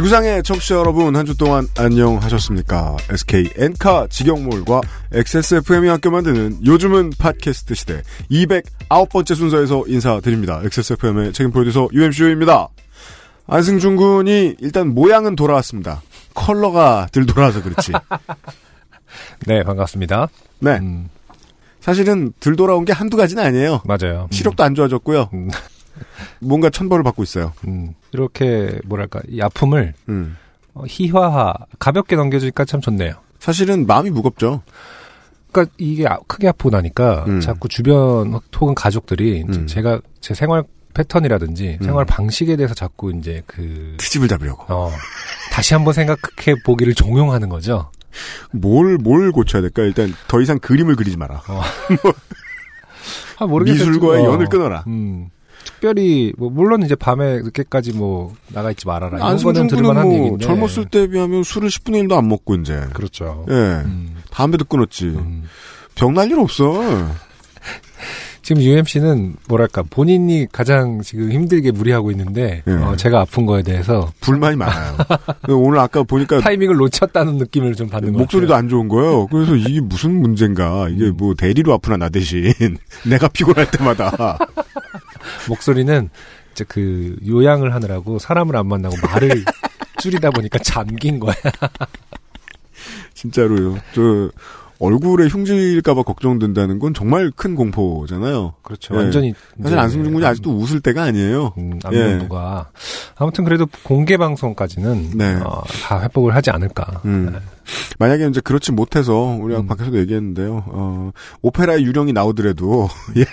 지구상의 청취자 여러분 한 주 동안 안녕하셨습니까? SK 엔카 직영몰과 XSFM이 함께 만드는 요즘은 팟캐스트 시대 209번째 순서에서 인사드립니다. XSFM의 책임 프로듀서 UMCU입니다. 안승준 군이 일단 모양은 돌아왔습니다. 컬러가 들 돌아와서 그렇지. 네, 반갑습니다. 네. 음, 사실은 들 돌아온 게 한두 가지는 아니에요. 맞아요. 시력도 안 좋아졌고요. 음, 뭔가 천벌을 받고 있어요. 음, 이렇게 뭐랄까 이 아픔을 음. 어, 희화화 가볍게 넘겨주니까 참 좋네요. 사실은 마음이 무겁죠. 그러니까 이게 아- 크게 아프고 나니까 음. 자꾸 주변 혹은 가족들이 음. 제가 제 생활 패턴이라든지 음. 생활 방식에 대해서 자꾸 이제 그 트집을 잡으려고. 어, 다시 한번 생각해 보기를 종용하는 거죠. 뭘, 뭘 고쳐야 될까? 일단 더 이상 그림을 그리지 마라. 아, 모르겠어요. 미술과의 어, 연을 끊어라. 음. 특별히 뭐 물론 이제 밤에 늦게까지 뭐 나가 있지 말아라. 안승준 군은 뭐 얘기인데. 젊었을 때 비하면 술을 10분의 1도 안 먹고 이제. 그렇죠. 예. 음, 담배도 끊었지. 음. 병날 일 없어. 지금 UMC는 뭐랄까 본인이 가장 지금 힘들게 무리하고 있는데 예. 어, 제가 아픈 거에 대해서 불만이 많아요. 오늘 아까 보니까 타이밍을 놓쳤다는 느낌을 좀 받는 것 목소리도. 안 좋은 거예요. 그래서 이게 무슨 문제인가. 이게 음. 뭐 대리로 아프나 나 대신. 내가 피곤할 때마다. 목소리는 이제 그 요양을 하느라고 사람을 안 만나고 말을 줄이다 보니까 잠긴 거야. 진짜로요. 저 얼굴에 흉질까봐 걱정된다는 건 정말 큰 공포잖아요. 그렇죠. 예. 완전히 사실 안승준 군이 아직도 웃을 때가 아니에요. 음, 예. 안면부가 아무튼 그래도 공개 방송까지는 네. 어, 다 회복을 하지 않을까. 음. 네. 만약에 이제 그렇지 못해서 우리 가 음. 밖에서도 얘기했는데요. 어, 오페라의 유령이 나오더라도 예.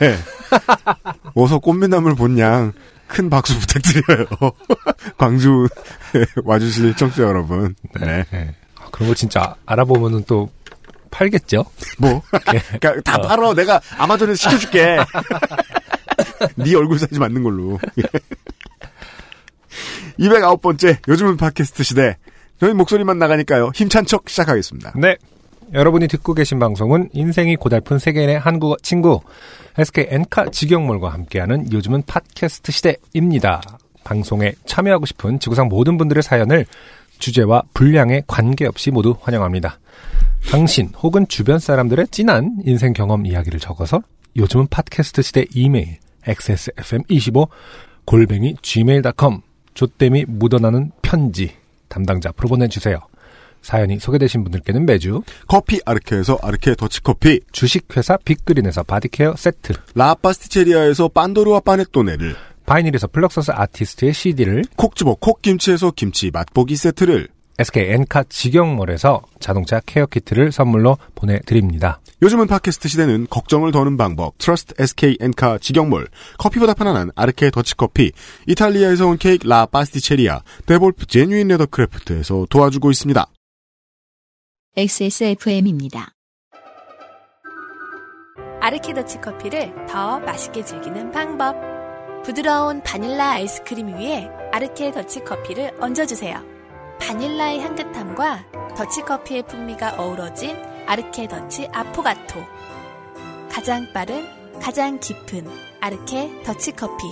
어서 꽃미남을 본 양 큰 박수 부탁드려요. 광주 와주실 청취자 여러분. 네. 네. 아, 그런 걸 진짜 알아보면은 또 팔겠죠. 뭐? 그러니까 다 팔어. 내가 아마존에서 시켜줄게. 네 얼굴 사이즈 맞는 걸로. 209번째 요즘은 팟캐스트 시대. 저희 목소리만 나가니까요. 힘찬 척 시작하겠습니다. 네. 여러분이 듣고 계신 방송은 인생이 고달픈 세계인의 한국어 친구 SK 엔카 직영몰과 함께하는 요즘은 팟캐스트 시대입니다. 방송에 참여하고 싶은 지구상 모든 분들의 사연을 주제와 분량에 관계없이 모두 환영합니다. 당신 혹은 주변 사람들의 진한 인생 경험 이야기를 적어서 요즘은 팟캐스트 시대 이메일 xsfm25 골뱅이 gmail.com 쪼땜이 묻어나는 편지 담당자 앞으로 보내주세요. 사연이 소개되신 분들께는 매주 커피 아르케에서 아르케 더치커피, 주식회사 빅그린에서 바디케어 세트, 라파스티체리아에서 빤도르와 파네토네를, 바이닐에서 플럭서스 아티스트의 CD를, 콕 집어 콕김치에서 김치 맛보기 세트를, SK 엔카 직영몰에서 자동차 케어 키트를 선물로 보내드립니다. 요즘은 팟캐스트 시대는 걱정을 더는 방법, 트러스트 SK 엔카 직영몰, 커피보다 편안한 아르케 더치커피, 이탈리아에서 온 케이크 라 파스티체리아, 데볼프 제뉴인 레더 크래프트에서 도와주고 있습니다. XSFM입니다. 아르케 더치 커피를 더 맛있게 즐기는 방법. 부드러운 바닐라 아이스크림 위에 아르케 더치 커피를 얹어주세요. 바닐라의 향긋함과 더치 커피의 풍미가 어우러진 아르케 더치 아포가토. 가장 빠른, 가장 깊은 아르케 더치 커피.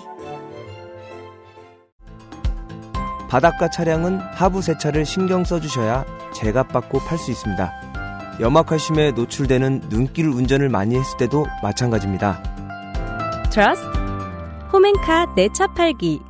바닷가 차량은 하부 세차를 신경 써주셔야 제값 받고 팔 수 있습니다. 염화칼슘에 노출되는 눈길 운전을 많이 했을 때도 마찬가지입니다. 트러스트 엔카 내 차 팔기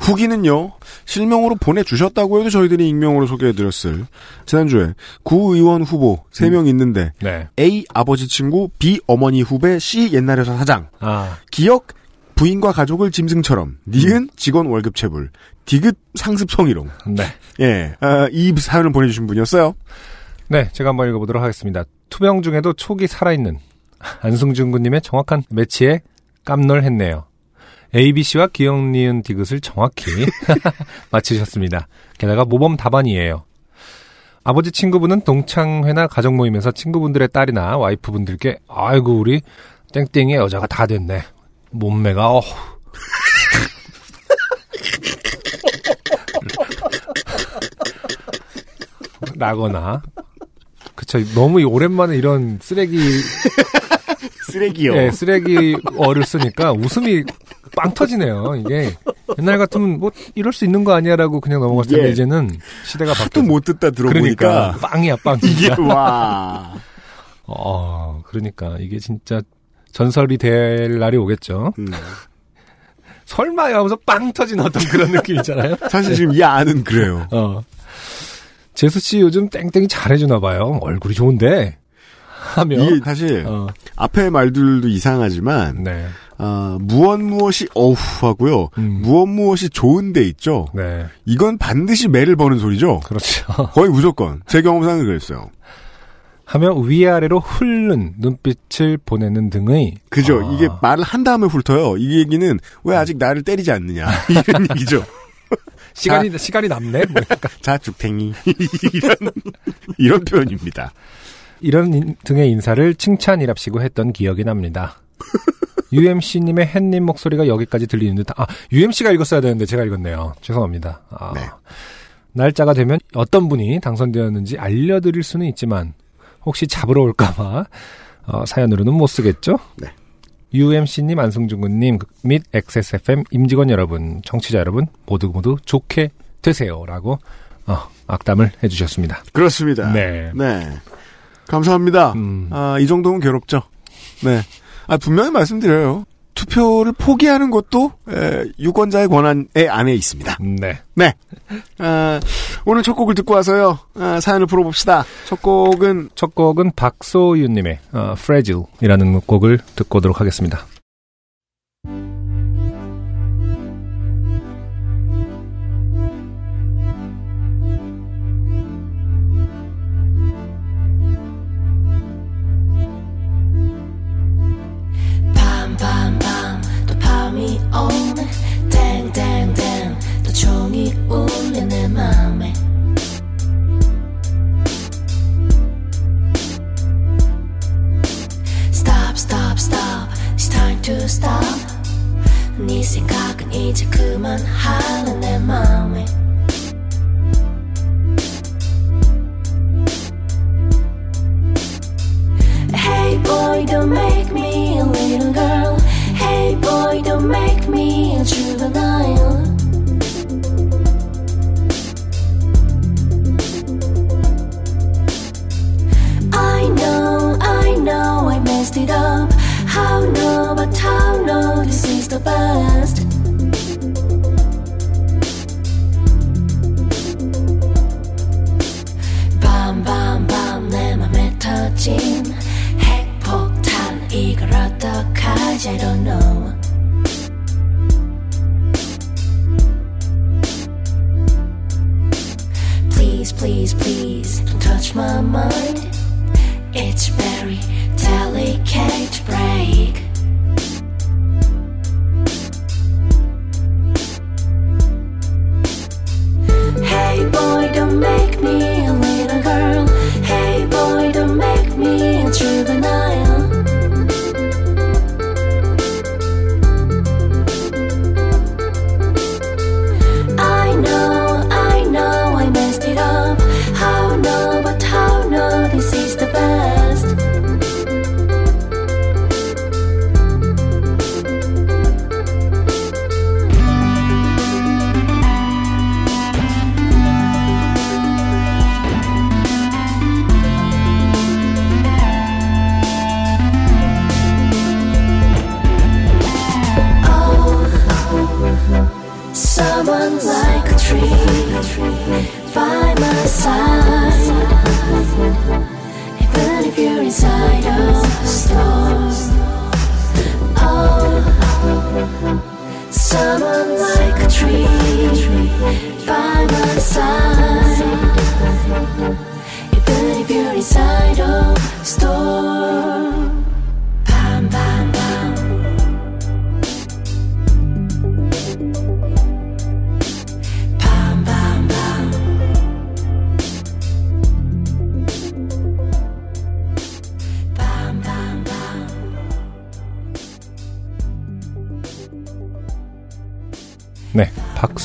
후기는요, 실명으로 보내주셨다고 해도 저희들이 익명으로 소개해드렸을, 지난주에 구의원 후보 3명 있는데, 네. A 아버지 친구, B 어머니 후배, C 옛날 회사 사장, 아, 기억 부인과 가족을 짐승처럼, 니은 직원 월급 체불, 디귿 상습 성희롱. 네. 예, 아, 이 사연을 보내주신 분이었어요. 네, 제가 한번 읽어보도록 하겠습니다. 투병 중에도 촉이 살아있는 안승준 군님의 정확한 매치에 깜놀했네요. ABC와 기억 니은 디귿을 정확히 맞히셨습니다. 게다가 모범 답안이에요. 아버지 친구분은 동창회나 가족 모임에서 친구분들의 딸이나 와이프분들께 아이고 우리 땡땡의 여자가 다 됐네. 몸매가 어 나거나 그쵸 너무 오랜만에 이런 쓰레기 쓰레기요. 예, 쓰레기어를 쓰니까 웃음이 빵 터지네요. 이게 옛날 같으면 뭐 이럴 수 있는 거 아니야라고 그냥 넘어갔을 텐데 예. 이제는 시대가 바뀌어서 못 듣다 들어보니까 그러니까 빵이야 빵 이게 진짜. 와. 어, 그러니까 이게 진짜 전설이 될 날이 오겠죠. 음. 설마요 하면서 빵 터진 어떤 그런 느낌 있잖아요. 사실 지금 이 안은 그래요. 어. 재수 씨 요즘 땡땡이 잘해주나 봐요. 얼굴이 좋은데 하면 이게 사실 어, 앞에 말들도 이상하지만 네, 아, 무엇 무엇이 어후 하고요. 음. 무엇 무엇이 좋은데 있죠. 네, 이건 반드시 매를 버는 소리죠. 그렇죠. 거의 무조건 제 경험상은 그랬어요. 하며 위아래로 훑는 눈빛을 보내는 등의 그죠. 아, 이게 말을 한 다음에 훑어요. 이 얘기는 왜 아직 나를 때리지 않느냐 이런 얘기죠. 시간이 시간이 남네. 뭐 자죽탱이 이런 이런 표현입니다. 이런 인- 등의 인사를 칭찬이랍시고 했던 기억이 납니다. UMC님의 햇님 목소리가 여기까지 들리는 듯, 아, UMC가 읽었어야 되는데 제가 읽었네요. 죄송합니다. 아, 네. 날짜가 되면 어떤 분이 당선되었는지 알려드릴 수는 있지만, 혹시 잡으러 올까봐, 어, 사연으로는 못 쓰겠죠? 네. UMC님, 안승준 군님 및 XSFM 임직원 여러분, 청취자 여러분, 모두 모두 좋게 되세요. 라고, 어, 악담을 해주셨습니다. 그렇습니다. 네. 네. 감사합니다. 음. 아, 이 정도면 괴롭죠. 네. 아, 분명히 말씀드려요. 투표를 포기하는 것도 에, 유권자의 권한에 안에 있습니다. 네. 네. 아, 오늘 첫 곡을 듣고 와서요. 아, 사연을 풀어봅시다. 첫 곡은 첫 곡은 박소윤님의 어, Fragile이라는 곡을 듣고 오도록 하겠습니다.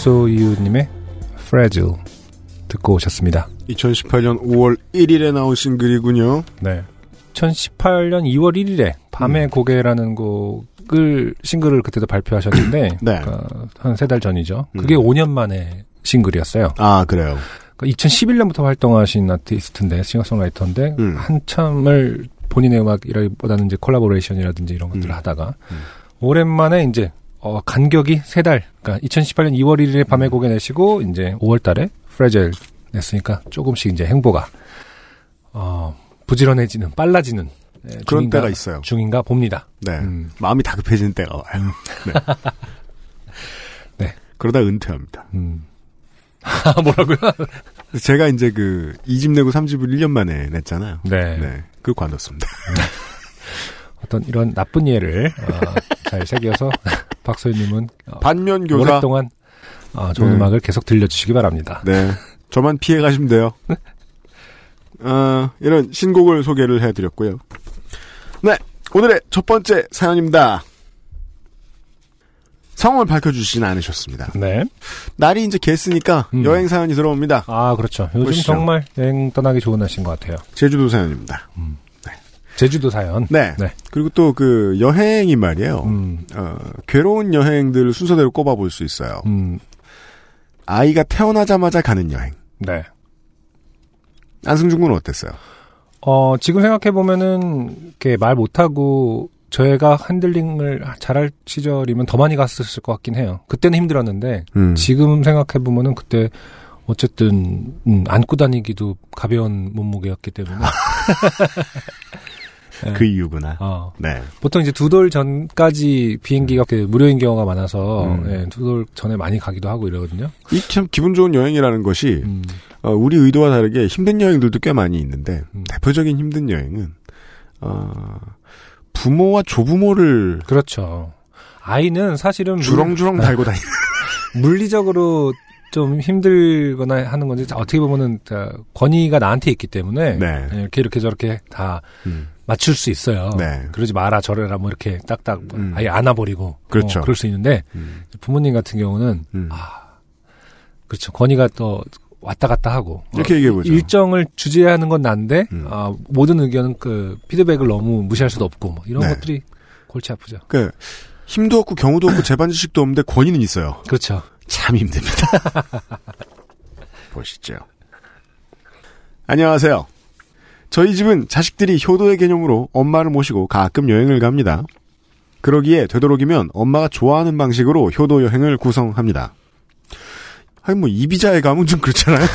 소유님의 Fragile 듣고 오셨습니다. 2018년 5월 1일에 나온 싱글이군요. 네. 2018년 2월 1일에 밤의 음. 고개라는 곡을 싱글을 그때도 발표하셨는데 네. 한세 달 전이죠. 음. 그게 5년 만에 싱글이었어요. 아, 그래요. 2011년부터 활동하신 아티스트인데 싱어송라이터인데 음. 한참을 본인의 음악이라기보다는 이제 콜라보레이션이라든지 이런 것들을 음. 하다가 오랜만에 이제 어, 간격이 세 달, 그러니까 2018년 2월 1일에 밤의 곡에 내시고 이제 5월 달에 프레젤 냈으니까 조금씩 이제 행보가 어, 부지런해지는 빨라지는 예, 그런 중인가, 때가 있어요. 중인가 봅니다. 네. 음. 마음이 다급해지는 때가 와요. 네. 네. 그러다 은퇴합니다. 음. 뭐라고요? 제가 이제 그 2집 내고 3집을 1년 만에 냈잖아요. 네. 네. 그걸 관뒀습니다. 어떤 이런 나쁜 예를 어, 잘 새겨서 박소희님은 어, 반면 교사. 오랫동안 어, 좋은 네. 음악을 계속 들려주시기 바랍니다. 네. 저만 피해 가시면 돼요. 어, 이런 신곡을 소개를 해드렸고요. 네. 오늘의 첫 번째 사연입니다. 성을 밝혀주시진 않으셨습니다. 네. 날이 이제 개쓰니까 음. 여행 사연이 들어옵니다. 아, 그렇죠. 요즘 보시죠. 정말 여행 떠나기 좋은 날씨인 것 같아요. 제주도 사연입니다. 제주도 사연. 네. 네. 그리고 또 그 여행이 말이에요. 음, 어, 괴로운 여행들 순서대로 꼽아볼 수 있어요. 음, 아이가 태어나자마자 가는 여행. 네. 안승준 군은 어땠어요? 어, 지금 생각해보면은, 이렇게 말 못하고, 저희가 핸들링을 잘할 시절이면 더 많이 갔었을 것 같긴 해요. 그때는 힘들었는데, 음. 지금 생각해보면은 그때, 어쨌든, 음, 안고 다니기도 가벼운 몸무게였기 때문에. 그 이유구나. 어, 네. 보통 이제 두 돌 전까지 비행기가 그 무료인 경우가 많아서, 음. 예, 두돌 전에 많이 가기도 하고 이러거든요. 이 참 기분 좋은 여행이라는 것이 음, 어, 우리 의도와 다르게 힘든 여행들도 꽤 많이 있는데 음. 대표적인 힘든 여행은 어, 부모와 조부모를 그렇죠. 아이는 사실은 물- 주렁주렁 달고 다니는 물리적으로 좀 힘들거나 하는 건지 어떻게 보면은 다 권위가 나한테 있기 때문에 네. 예, 이렇게 이렇게 저렇게 다 음. 맞출 수 있어요. 네. 그러지 마라 저래라 뭐 이렇게 딱딱 음. 아예 안아버리고 그렇죠. 어, 그럴 수 있는데 음. 부모님 같은 경우는 음. 아 그렇죠 권위가 또 왔다 갔다 하고 이렇게 어, 얘기해 보죠. 일정을 주재하는 건 난데 음. 아, 모든 의견은 그 피드백을 너무 무시할 수도 없고 뭐 이런 네. 것들이 골치 아프죠. 그 힘도 없고 경우도 없고 재반 지식도 없는데 권위는 있어요. 그렇죠. 참 힘듭니다. 보시죠. 안녕하세요. 저희 집은 자식들이 효도의 개념으로 엄마를 모시고 가끔 여행을 갑니다. 그러기에 되도록이면 엄마가 좋아하는 방식으로 효도 여행을 구성합니다. 아니 뭐 이비자에 가면 좀 그렇잖아요.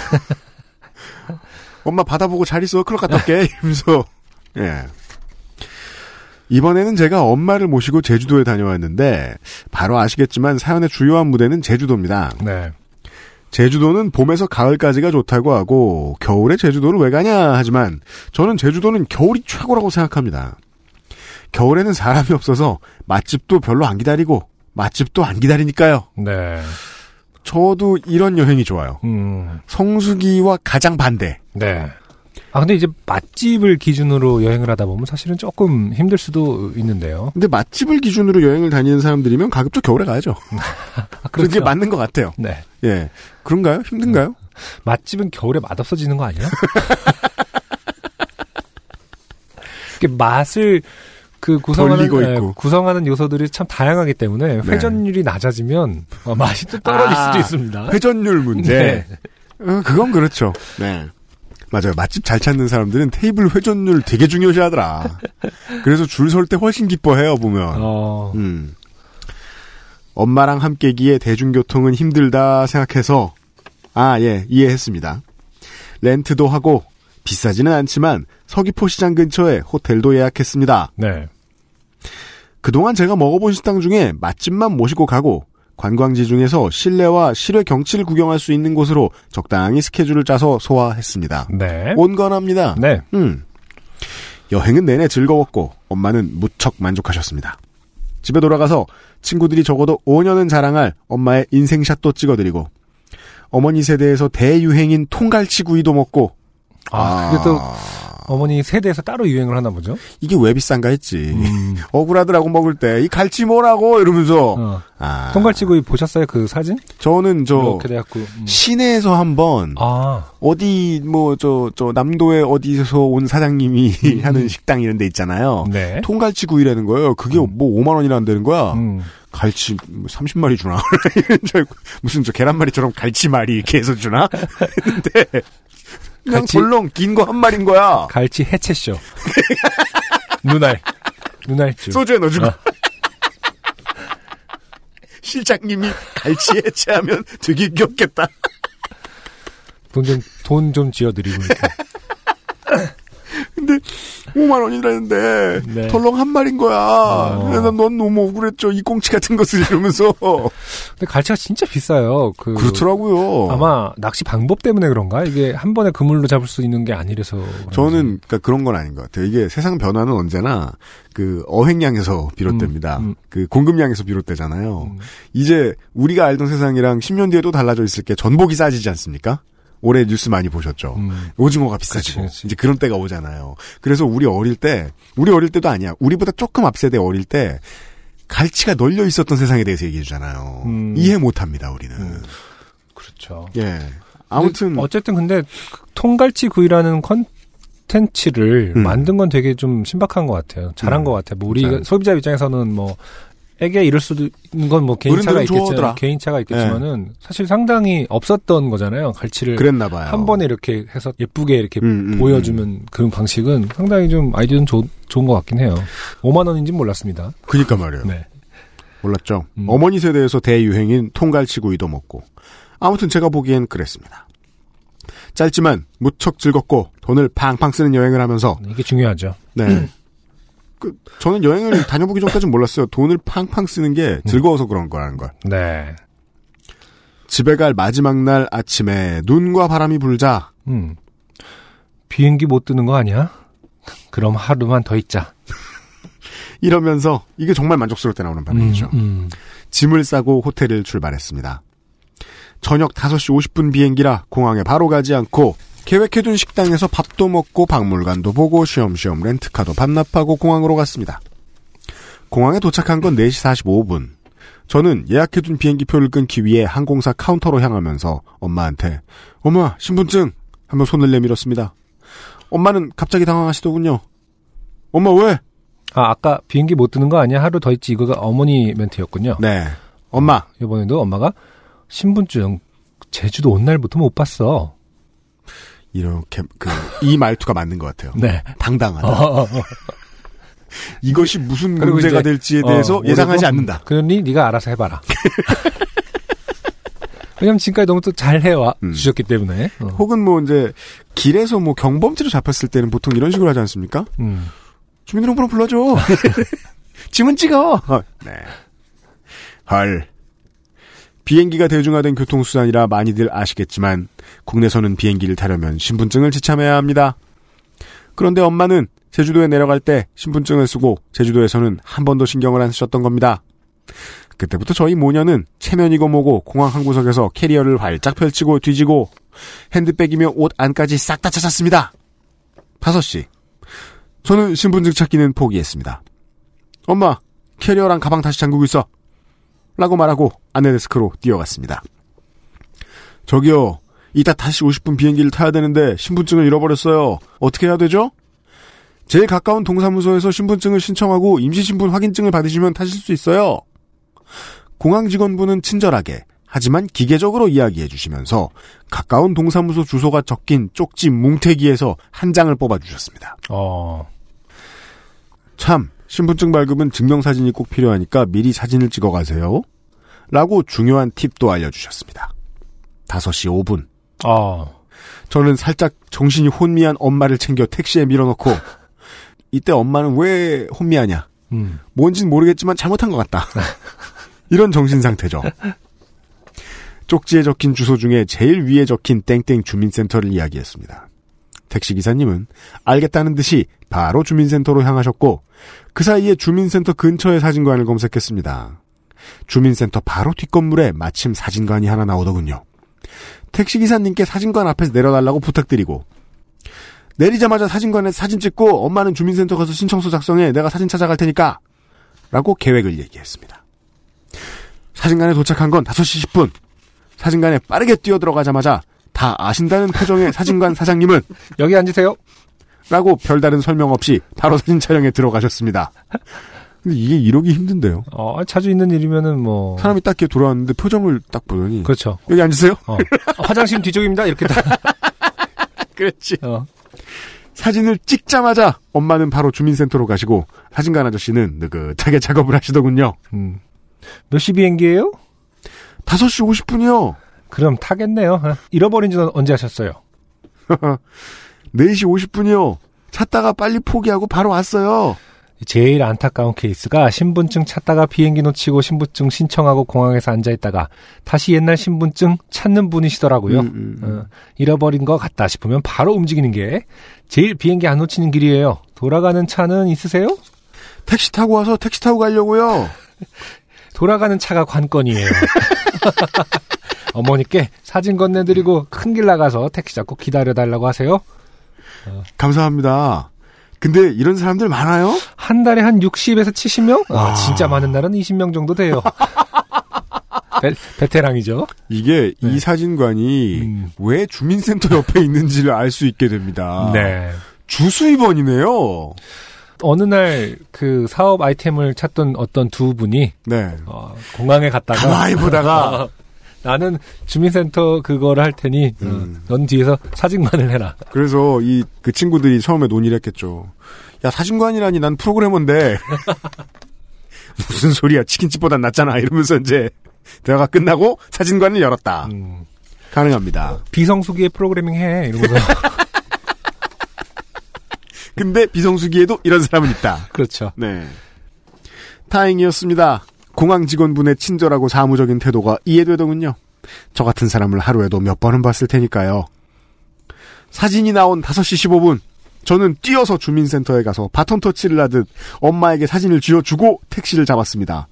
엄마 받아보고 잘 있어. 클럽 갔다 올게. 이러면서 예. 이번에는 제가 엄마를 모시고 제주도에 다녀왔는데 바로 아시겠지만 사연의 주요한 무대는 제주도입니다. 네. 제주도는 봄에서 가을까지가 좋다고 하고 겨울에 제주도를 왜 가냐 하지만 저는 제주도는 겨울이 최고라고 생각합니다. 겨울에는 사람이 없어서 맛집도 별로 안 기다리고 맛집도 안 기다리니까요. 네. 저도 이런 여행이 좋아요. 음. 성수기와 가장 반대. 네. 아 근데 이제 맛집을 기준으로 여행을 하다 보면 사실은 조금 힘들 수도 있는데요. 근데 맛집을 기준으로 여행을 다니는 사람들이면 가급적 겨울에 가야죠. 아, 그게 맞는 것 같아요. 네. 예. 그런가요? 힘든가요? 맛집은 겨울에 맛없어지는 거? 이게 맛을 그 구성하는 있고. 구성하는 요소들이 참 다양하기 때문에 네. 회전율이 낮아지면 어, 맛이 또 떨어질 아, 수도 있습니다. 회전율 문제. 네. 어, 그건 그렇죠. 네. 맞아요. 맛집 잘 찾는 사람들은 테이블 회전율 되게 중요시 하더라. 그래서 줄 설 때 훨씬 기뻐해요, 보면. 어, 음. 엄마랑 함께기에 대중교통은 힘들다 생각해서, 아, 예, 이해했습니다. 렌트도 하고, 비싸지는 않지만, 서귀포 시장 근처에 호텔도 예약했습니다. 네. 그동안 제가 먹어본 식당 중에 맛집만 모시고 가고 관광지 중에서 실내와 실외 경치를 구경할 수 있는 곳으로 적당히 스케줄을 짜서 소화했습니다. 네. 온건합니다. 네. 음. 여행은 내내 즐거웠고 엄마는 무척 만족하셨습니다. 집에 돌아가서 친구들이 적어도 5년은 자랑할 엄마의 인생샷도 찍어드리고 어머니 세대에서 대유행인 통갈치 구이도 먹고 아, 이게 또 어머니 세대에서 따로 유행을 하나 보죠. 이게 왜 비싼가 했지. 음. 억울하더라고 먹을 때 이 갈치 뭐라고 이러면서 어. 아, 통갈치구이 보셨어요 그 사진? 저는 저. 음. 시내에서 한번 아, 어디 뭐 저 저 남도에 어디서 온 사장님이 하는 식당 이런 데 있잖아요. 음. 네. 통갈치 구이라는 거예요. 그게 음. 뭐 5만 원이나 되는 거야. 음. 갈치 뭐 30마리 주나? 이런 줄 알고 무슨 저 계란말이처럼 갈치말이 이렇게 해서 주나? 근데 그냥 갈치- 덜렁 긴 거 한 마리인 거야. 갈치 해체쇼. 눈알. 눈알주. 소주에 넣어주고. 어. 실장님이 갈치 해체하면 되게 귀엽겠다. 돈 좀, 돈 좀 지어드리고. 이렇게. 근데 5만 원이라는데 네. 덜렁 한 마리인 거야. 어. 그래서 넌 너무 억울했죠. 이 꽁치 같은 것을 이러면서. 근데 갈치가 진짜 비싸요. 그. 그렇더라고요. 아마 낚시 방법 때문에 그런가? 이게 한 번에 그물로 잡을 수 있는 게 아니라서. 저는 그러니까 그런 건 아닌 것 같아요. 이게 세상 변화는 언제나 그 어획량에서 비롯됩니다. 음, 음. 그 공급량에서 비롯되잖아요. 음. 이제 우리가 알던 세상이랑 10년 뒤에 또 달라져 있을 게 전복이 싸지지 않습니까? 올해 뉴스 많이 보셨죠. 음. 오징어가 비싸지고 그치, 그치. 이제 그런 때가 오잖아요. 그래서 우리 어릴 때 우리 어릴 때도 아니야. 우리보다 조금 앞세대 어릴 때 갈치가 널려 있었던 세상에 대해서 얘기해 주잖아요. 음. 이해 못 합니다, 우리는. 음. 그렇죠. 네. 예. 아무튼 근데 어쨌든 근데 그 통갈치 구이라는 컨텐츠를 음. 만든 건 되게 좀 신박한 것 같아요. 잘한 음. 것 같아요. 뭐 우리 잘. 소비자 입장에서는 뭐 애게 이럴 수도 있는 건뭐 개인차가 있겠지만. 개인차가 있겠지만은 사실 상당히 없었던 거잖아요. 갈치를 그랬나 봐요. 한 번에 이렇게 해서 예쁘게 이렇게 음, 음, 보여주면 그런 방식은 상당히 좀 아이디어는 좋, 좋은 것 같긴 해요. 5만 원인지는 몰랐습니다. 그니까 말이에요. 네. 몰랐죠. 음. 어머니 세대에서 대유행인 통갈치 구이도 먹고. 아무튼 제가 보기엔 그랬습니다. 짧지만 무척 즐겁고 돈을 팡팡 쓰는 여행을 하면서 이게 중요하죠. 네. 그 저는 여행을 다녀보기 전까지는 몰랐어요. 돈을 팡팡 쓰는 게 즐거워서 그런 거라는 걸. 네. 집에 갈 마지막 날 아침에 눈과 바람이 불자 음. 비행기 못 뜨는 거 아니야? 그럼 하루만 더 있자. 이러면서 이게 정말 만족스러울 때 나오는 반응이죠. 음, 음. 짐을 싸고 호텔을 출발했습니다. 저녁 5시 50분 비행기라 공항에 바로 가지 않고 계획해둔 식당에서 밥도 먹고 박물관도 보고 쉬엄쉬엄 렌트카도 반납하고 공항으로 갔습니다. 공항에 도착한 건 4시 45분. 저는 예약해둔 비행기표를 끊기 위해 항공사 카운터로 향하면서 엄마한테 엄마 신분증 하며 손을 내밀었습니다. 엄마는 갑자기 당황하시더군요. 엄마 왜? 아, 아까 비행기 못 뜨는 거 아니야? 하루 더 있지. 이거가 어머니 멘트였군요. 네. 엄마 이번에도 엄마가 신분증 제주도 온 날부터 못 봤어. 이렇게 그 이 말투가 맞는 것 같아요. 네. 당당하다. 어, 어, 어. 이것이 무슨 문제가 이제, 될지에 대해서 어, 예상하지 않는다. 그러니 네가 알아서 해봐라. 왜냐면 지금까지 너무 또 잘 해와 음. 주셨기 때문에. 어. 혹은 뭐 이제 길에서 뭐 경범죄로 잡혔을 때는 보통 이런 식으로 하지 않습니까? 음. 주민등록번호 불러줘. 지문 찍어. 네. 헐. 비행기가 대중화된 교통수단이라 많이들 아시겠지만 국내선은 비행기를 타려면 신분증을 지참해야 합니다. 그런데 엄마는 제주도에 내려갈 때 신분증을 쓰고 제주도에서는 한 번도 신경을 안 쓰셨던 겁니다. 그때부터 저희 모녀는 체면이고 뭐고 공항 한 구석에서 캐리어를 활짝 펼치고 뒤지고 핸드백이며 옷 안까지 싹 다 찾았습니다. 5시. 저는 신분증 찾기는 포기했습니다. 엄마, 캐리어랑 가방 다시 잠그고 있어. 라고 말하고 안내 데스크로 뛰어갔습니다. 저기요, 이따 다섯시 50분 비행기를 타야 되는데 신분증을 잃어버렸어요. 어떻게 해야 되죠? 제일 가까운 동사무소에서 신분증을 신청하고 임시신분 확인증을 받으시면 타실 수 있어요. 공항 직원분은 친절하게 하지만 기계적으로 이야기해 주시면서 가까운 동사무소 주소가 적힌 쪽지 뭉태기에서 한 장을 뽑아 주셨습니다. 어. 참, 신분증 발급은 증명사진이 꼭 필요하니까 미리 사진을 찍어 가세요. 라고 중요한 팁도 알려주셨습니다. 5시 5분. 어. 저는 살짝 정신이 혼미한 엄마를 챙겨 택시에 밀어넣고, 이때 엄마는 왜 혼미하냐? 음. 뭔진 모르겠지만 잘못한 것 같다. 이런 정신 상태죠. 쪽지에 적힌 주소 중에 제일 위에 적힌 땡땡 주민센터를 이야기했습니다. 택시기사님은 알겠다는 듯이 바로 주민센터로 향하셨고 그 사이에 주민센터 근처의 사진관을 검색했습니다. 주민센터 바로 뒷건물에 마침 사진관이 하나 나오더군요. 택시기사님께 사진관 앞에서 내려달라고 부탁드리고 내리자마자 사진관에 사진 찍고 엄마는 주민센터 가서 신청서 작성해 내가 사진 찾아갈 테니까 라고 계획을 얘기했습니다. 사진관에 도착한 건 5시 10분. 사진관에 빠르게 뛰어들어가자마자 다 아신다는 표정의 사진관 사장님은 여기 앉으세요. 라고 별다른 설명 없이 바로 사진 촬영에 들어가셨습니다. 근데 이게 이러기 힘든데요. 어, 자주 있는 일이면은 뭐. 사람이 딱 이렇게 돌아왔는데 표정을 딱 보더니 그렇죠. 여기 앉으세요. 어. 화장실 뒤쪽입니다. 이렇게 딱. 그렇지. 어. 사진을 찍자마자 엄마는 바로 주민센터로 가시고 사진관 아저씨는 느긋하게 작업을 하시더군요. 음. 몇 시 비행기예요? 5시 50분이요. 그럼 타겠네요. 어. 잃어버린 지는 언제 하셨어요? 4시 50분이요. 찾다가 빨리 포기하고 바로 왔어요. 제일 안타까운 케이스가 신분증 찾다가 비행기 놓치고 신분증 신청하고 공항에서 앉아있다가 다시 옛날 신분증 찾는 분이시더라고요. 음, 음, 음. 어, 잃어버린 것 같다 싶으면 바로 움직이는 게 제일 비행기 안 놓치는 길이에요. 돌아가는 차는 있으세요? 택시 타고 와서 택시 타고 가려고요. 돌아가는 차가 관건이에요. 어머니께 사진 건네드리고 큰 길 나가서 택시 잡고 기다려달라고 하세요. 감사합니다. 근데 이런 사람들 많아요? 한 달에 한 60에서 70명? 아, 와. 진짜 많은 날은 20명 정도 돼요. 베, 베테랑이죠. 이게 네. 이 사진관이 음. 왜 주민센터 옆에 있는지를 알 수 있게 됩니다. 네. 주수입원이네요. 어느 날 그 사업 아이템을 찾던 어떤 두 분이 네. 어, 공항에 갔다가 가만히 보다가 어, 나는 주민센터 그거를 할 테니 어, 음. 넌 뒤에서 사진관을 해라. 그래서 이 그 친구들이 처음에 논의를 했겠죠. 야 사진관이라니 난 프로그래머인데 무슨 소리야 치킨집보단 낫잖아 이러면서 이제 대화가 끝나고 사진관을 열었다. 음, 가능합니다. 비성수기에 프로그래밍 해 이러면서 근데 비성수기에도 이런 사람은 있다. 그렇죠. 네. 다행이었습니다. 공항 직원분의 친절하고 사무적인 태도가 이해되더군요. 저 같은 사람을 하루에도 몇 번은 봤을 테니까요. 사진이 나온 5시 15분. 저는 뛰어서 주민센터에 가서 바톤 터치를 하듯 엄마에게 사진을 쥐어주고 택시를 잡았습니다.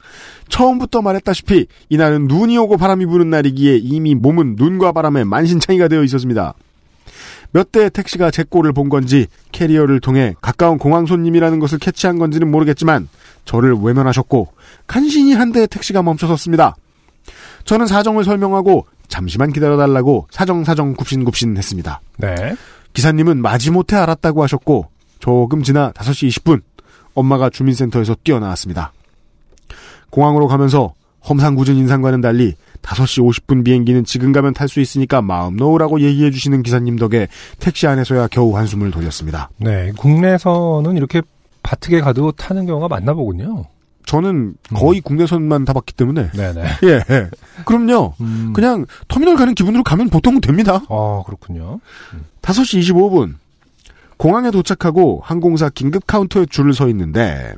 처음부터 말했다시피 이날은 눈이 오고 바람이 부는 날이기에 이미 몸은 눈과 바람에 만신창이가 되어 있었습니다. 몇 대의 택시가 제 꼴을 본 건지 캐리어를 통해 가까운 공항 손님이라는 것을 캐치한 건지는 모르겠지만 저를 외면하셨고 간신히 한 대의 택시가 멈춰섰습니다. 저는 사정을 설명하고 잠시만 기다려달라고 사정사정 굽신굽신 했습니다. 네. 기사님은 마지못해 알았다고 하셨고 조금 지나 5시 20분 엄마가 주민센터에서 뛰어나왔습니다. 공항으로 가면서 험상궂은 인상과는 달리 5시 50분 비행기는 지금 가면 탈 수 있으니까 마음 놓으라고 얘기해 주시는 기사님 덕에 택시 안에서야 겨우 한숨을 돌렸습니다. 네. 국내에서는 이렇게 바트게 가도 타는 경우가 많나 보군요. 저는 거의 국내선만 타봤기 때문에 네네. 예, 예. 그럼요. 음. 그냥 터미널 가는 기분으로 가면 보통 됩니다. 아 그렇군요. 5시 25분. 공항에 도착하고 항공사 긴급 카운터에 줄을 서 있는데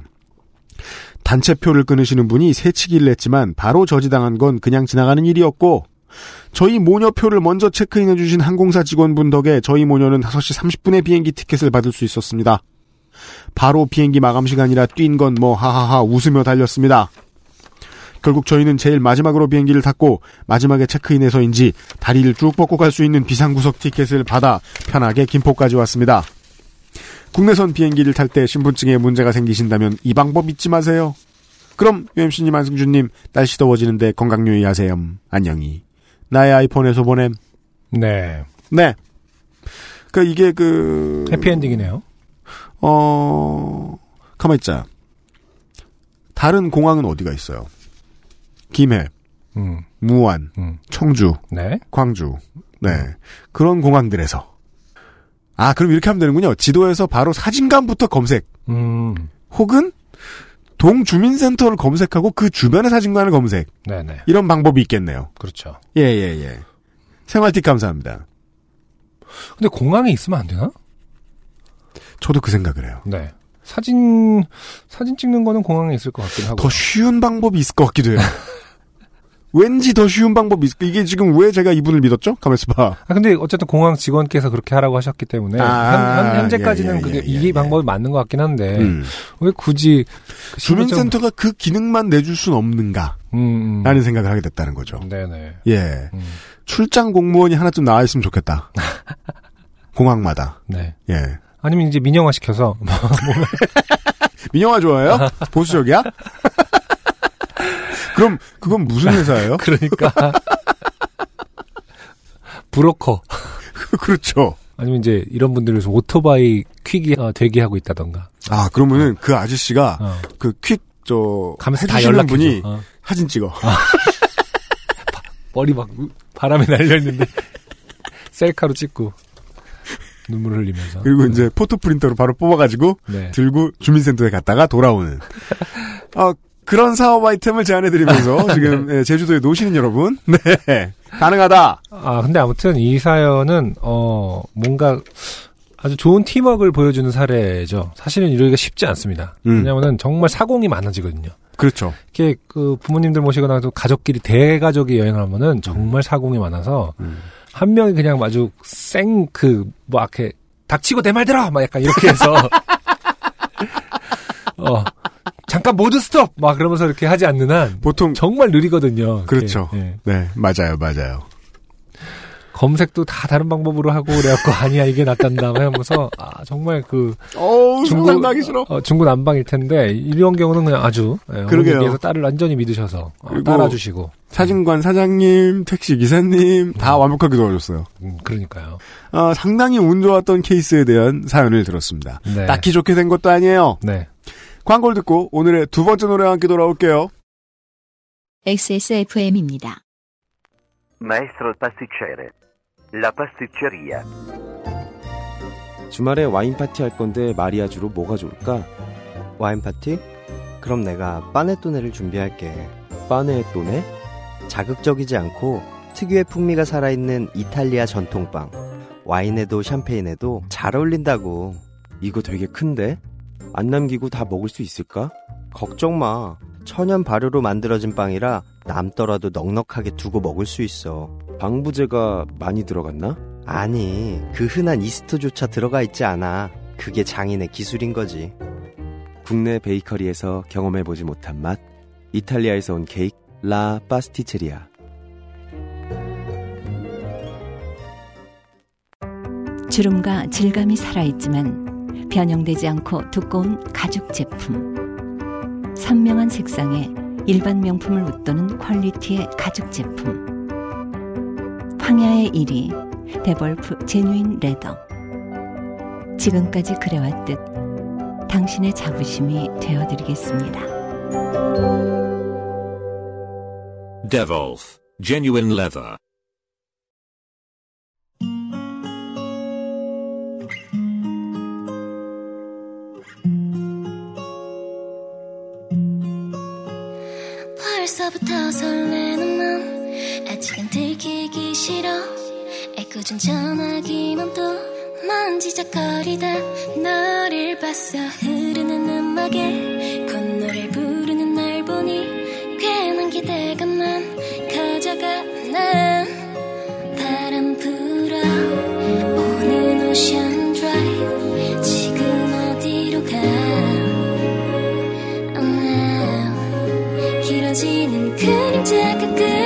단체표를 끊으시는 분이 새치기를 했지만 바로 저지당한 건 그냥 지나가는 일이었고 저희 모녀표를 먼저 체크인해 주신 항공사 직원분 덕에 저희 모녀는 5시 30분에 비행기 티켓을 받을 수 있었습니다. 바로 비행기 마감 시간이라 뛴 건 뭐 하하하 웃으며 달렸습니다. 결국 저희는 제일 마지막으로 비행기를 탔고 마지막에 체크인해서인지 다리를 쭉 뻗고 갈 수 있는 비상구석 티켓을 받아 편하게 김포까지 왔습니다. 국내선 비행기를 탈 때 신분증에 문제가 생기신다면 이 방법 잊지 마세요. 그럼 UMC님 안승준님 날씨 더워지는데 건강 유의하세요. 안녕히 나의 아이폰에서 보냄. 네. 네. 그 이게 그 해피엔딩이네요. 어 가만 있자. 다른 공항은 어디가 있어요? 김해, 음. 무안, 음. 청주, 네. 광주. 네. 그런 공항들에서. 아, 그럼 이렇게 하면 되는군요. 지도에서 바로 사진관부터 검색. 음. 혹은 동주민센터를 검색하고 그 주변의 사진관을 검색. 네네. 이런 방법이 있겠네요. 그렇죠. 예, 예, 예. 생활팁 감사합니다. 근데 공항에 있으면 안 되나? 저도 그 생각을 해요. 네. 사진 사진 찍는 거는 공항에 있을 것 같긴 하고. 더 쉬운 방법이 있을 것 같기도 해요. 왠지 더 쉬운 방법이 있을 이게 지금 왜 제가 이분을 믿었죠? 가만있어 봐. 아, 근데 어쨌든 공항 직원께서 그렇게 하라고 하셨기 때문에 아, 현, 재까지는 예, 예, 그게 예, 이게 예, 방법이 맞는 것 같긴 한데 음. 왜 굳이 그 주민센터가 그 기능만 내줄 순 없는가? 음, 음. 라는 생각을 하게 됐다는 거죠. 네네. 예. 음. 출장 공무원이 하나쯤 나와 있으면 좋겠다. 공항마다. 네. 예. 아니면 이제 민영화 시켜서 민영화 좋아해요? 보수적이야? 그럼 그건 무슨 회사예요? 그러니까 브로커 그렇죠. 아니면 이제 이런 분들을 좀 오토바이 퀵이 어, 대기하고 있다던가 아 그러면은 그 아저씨가 어. 그퀵저 가면서 다 연락해줘. 분이 어. 사진 찍어. 머리 막 바람에 날려 있는데 셀카로 찍고 눈물 흘리면서 그리고 이제 포토 프린터로 바로 뽑아가지고 네. 들고 주민센터에 갔다가 돌아오는. 아 그런 사업 아이템을 제안해드리면서 지금 예, 제주도에 노시는 여러분, 네 가능하다. 아 근데 아무튼 이 사연은 어 뭔가 아주 좋은 팀워크를 보여주는 사례죠. 사실은 이러기가 쉽지 않습니다. 음. 왜냐하면 정말 사공이 많아지거든요. 그렇죠. 이렇게 그 부모님들 모시거나 또 가족끼리 대가족이 여행을 하면은 정말 사공이 많아서 음. 한 명이 그냥 아주 생그뭐 이렇게 닥치고 내 말 들어 막 약간 이렇게 해서 어 잠깐 모두 스톱 막 그러면서 이렇게 하지 않는 한 보통 정말 느리거든요. 그렇죠. 예, 예. 네 맞아요 맞아요. 검색도 다 다른 방법으로 하고 그래갖고 아니야 이게 낫단다 막 하면서 아 정말 그 어우 중국 상상하기 싫어. 어, 중국 난방일 텐데 이런 경우는 그냥 아주 예, 그러게요. 어머니께서 딸을 완전히 믿으셔서 어, 따라주시고 사진관 사장님, 택시 기사님 다 완벽하게 도와줬어요. 음, 그러니까요. 아, 상당히 운 좋았던 케이스에 대한 사연을 들었습니다. 네. 딱히 좋게 된 것도 아니에요. 네. 광고를 듣고 오늘의 두 번째 노래와 함께 돌아올게요. XSFM입니다. Maestro pasticcere. La pasticceria. 주말에 와인 파티 할 건데 마리아주로 뭐가 좋을까? 와인 파티? 그럼 내가 빠네토네를 준비할게. 빠네토네? 자극적이지 않고 특유의 풍미가 살아있는 이탈리아 전통빵. 와인에도 샴페인에도 잘 어울린다고. 이거 되게 큰데? 안 남기고 다 먹을 수 있을까? 걱정 마. 천연 발효로 만들어진 빵이라 남더라도 넉넉하게 두고 먹을 수 있어. 방부제가 많이 들어갔나? 아니, 그 흔한 이스트조차 들어가 있지 않아. 그게 장인의 기술인 거지. 국내 베이커리에서 경험해보지 못한 맛. 이탈리아에서 온 케이크, 라 파스티체리아. 주름과 질감이 살아있지만 변형되지 않고 두꺼운 가죽 제품. 선명한 색상에 일반 명품을 웃도는 퀄리티의 가죽 제품. 황야의 일이 데볼프 제뉴인 레더. 지금까지 그래왔듯 당신의 자부심이 되어드리겠습니다. Devolf, genuine leather. 벌써부터 설레는 맘 아직은 들키기 싫어. 애꿎은 전화기만 또 만지작거리다. 너를 봤어 흐르는 음악에. 콧노래를 부르는 날 보니 괜한 기대감만 커져가 난 바람 불어. 오는 오션 길어지는 그림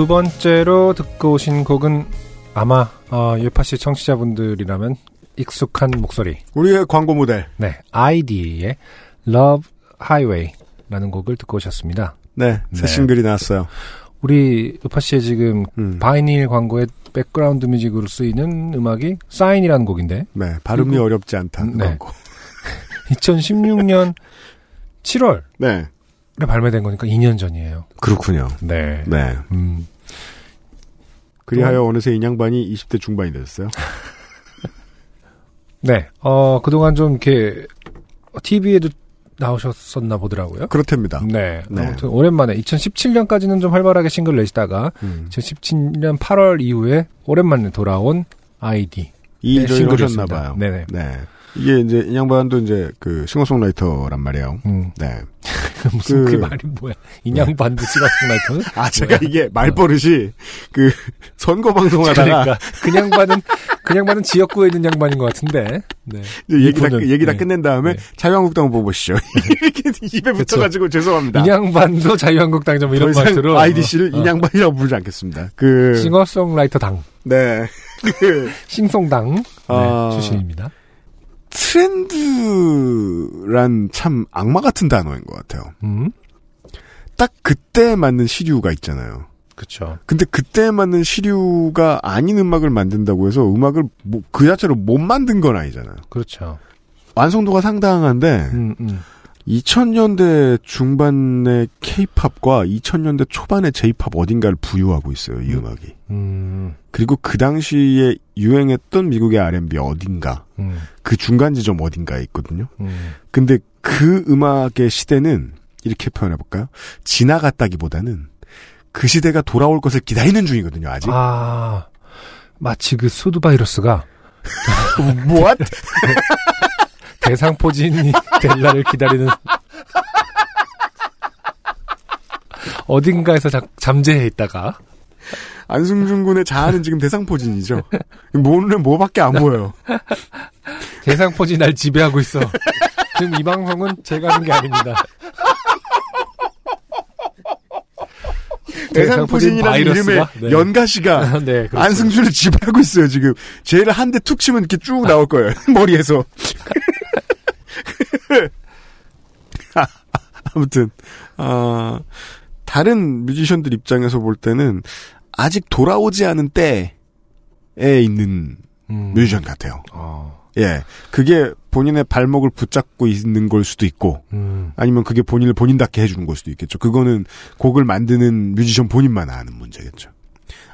두 번째로 듣고 오신 곡은 아마 어, 요파 씨 청취자분들이라면 익숙한 목소리. 우리의 광고 모델. 네, 아이디의 Love Highway라는 곡을 듣고 오셨습니다. 네, 새 네. 싱글이 나왔어요. 우리 요파 씨의 지금 음. 바이닐 광고의 백그라운드 뮤직으로 쓰이는 음악이 사인이라는 곡인데 네, 발음이 그리고- 어렵지 않다는 네. 광고. 2016년 7월에 네, 발매된 거니까 2년 전이에요. 그렇군요. 네. 네. 음, 그리하여 어느새 인양반이 20대 중반이 되었어요. 네. 어, 그동안 좀 이렇게 TV에도 나오셨었나 보더라고요. 그렇답니다. 네. 네. 아무튼 오랜만에 2017년까지는 좀 활발하게 싱글 내시다가 음. 2017년 8월 이후에 오랜만에 돌아온 아이디. 이 일을 싱글이었습니다. 하셨나봐요. 네네. 네. 이게 이제 인양반도 이제 그 싱어송라이터란 말이에요. 음. 네. 무슨 그, 그- 말이 뭐야? 인양반도 싱어송라이터는? 아, 제가 뭐야? 이게 말버릇이 그 선거 방송하다가 그러니까 그냥 받은 그냥 받은 지역구에 있는 양반인 것 같은데. 네. 얘기 다, 얘기 다 네. 끝낸 다음에 네. 자유한국당 뽑으시죠. 이렇게 입에 붙어가지고 죄송합니다. 인양반도 자유한국당 좀더 이런 말투로 IDC를 어, 어. 인양반이라고 부르지 않겠습니다. 그 싱어송라이터 당, 네. 그 싱송당 네, 아. 출신입니다. 트렌드란 참 악마 같은 단어인 것 같아요. 음, 딱 그때 맞는 시류가 있잖아요. 그렇죠. 근데 그때 맞는 시류가 아닌 음악을 만든다고 해서 음악을 뭐- 그 자체로 못 만든 건 아니잖아요. 그렇죠. 완성도가 상당한데 음, 음. 2000년대 중반의 K-팝과 2000년대 초반의 J-팝 어딘가를 부유하고 있어요. 이 음 악이. 음, 그리고 그 당시에 유행했던 미국의 R&B 어딘가 음, 그 중간 지점 어딘가에 있거든요. 음. 근데 그 음악의 시대는 이렇게 표현해볼까요? 지나갔다기보다는 그 시대가 돌아올 것을 기다리는 중이거든요. 아직. 아, 마치 그 수두 바이러스가 뭐야? 대상포진이 될 날을 기다리는 어딘가에서 자- 잠재해 있다가 안승준 군의 자아는 지금 대상포진이죠. 뭐는 뭐밖에 안 보여요. 대상포진이 날 지배하고 있어. 지금 이 방송은 제가 하는 게 아닙니다. 대상포진이라는? 이름의 네. 연가시가 네, 그렇죠. 안승준을 지배하고 있어요, 지금. 쟤를 한 대 툭 치면 이렇게 쭉 나올 거예요. 머리에서. 아, 아무튼, 아, 다른 뮤지션들 입장에서 볼 때는 아직 돌아오지 않은 때에 있는 음. 뮤지션 같아요. 어, 예. 그게 본인의 발목을 붙잡고 있는 걸 수도 있고, 음, 아니면 그게 본인을 본인답게 해주는 걸 수도 있겠죠. 그거는 곡을 만드는 뮤지션 본인만 아는 문제겠죠.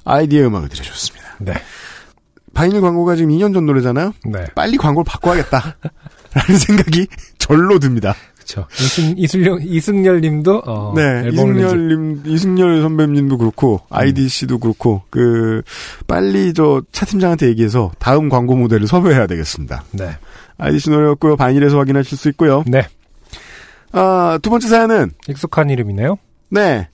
아이디어 음악을 들으셨습니다. 네, 바이닐 광고가 지금 2년 전 노래잖아요? 네, 빨리 광고를 바꿔야겠다. 라는 생각이 절로 듭니다. 그렇죠. 이승 이승열 이승열 님도 어, 네, 낸지- 이승열 님, 이승열 선배님도 그렇고, IDC도 그렇고, 그, 빨리 저 차 팀장한테 얘기해서 다음 광고 모델을 섭외해야 되겠습니다. 네, IDC 노래였고요. 바이닐에서 확인하실 수 있고요. 네, 아, 두 번째 사연은, 익숙한 이름이네요. 네,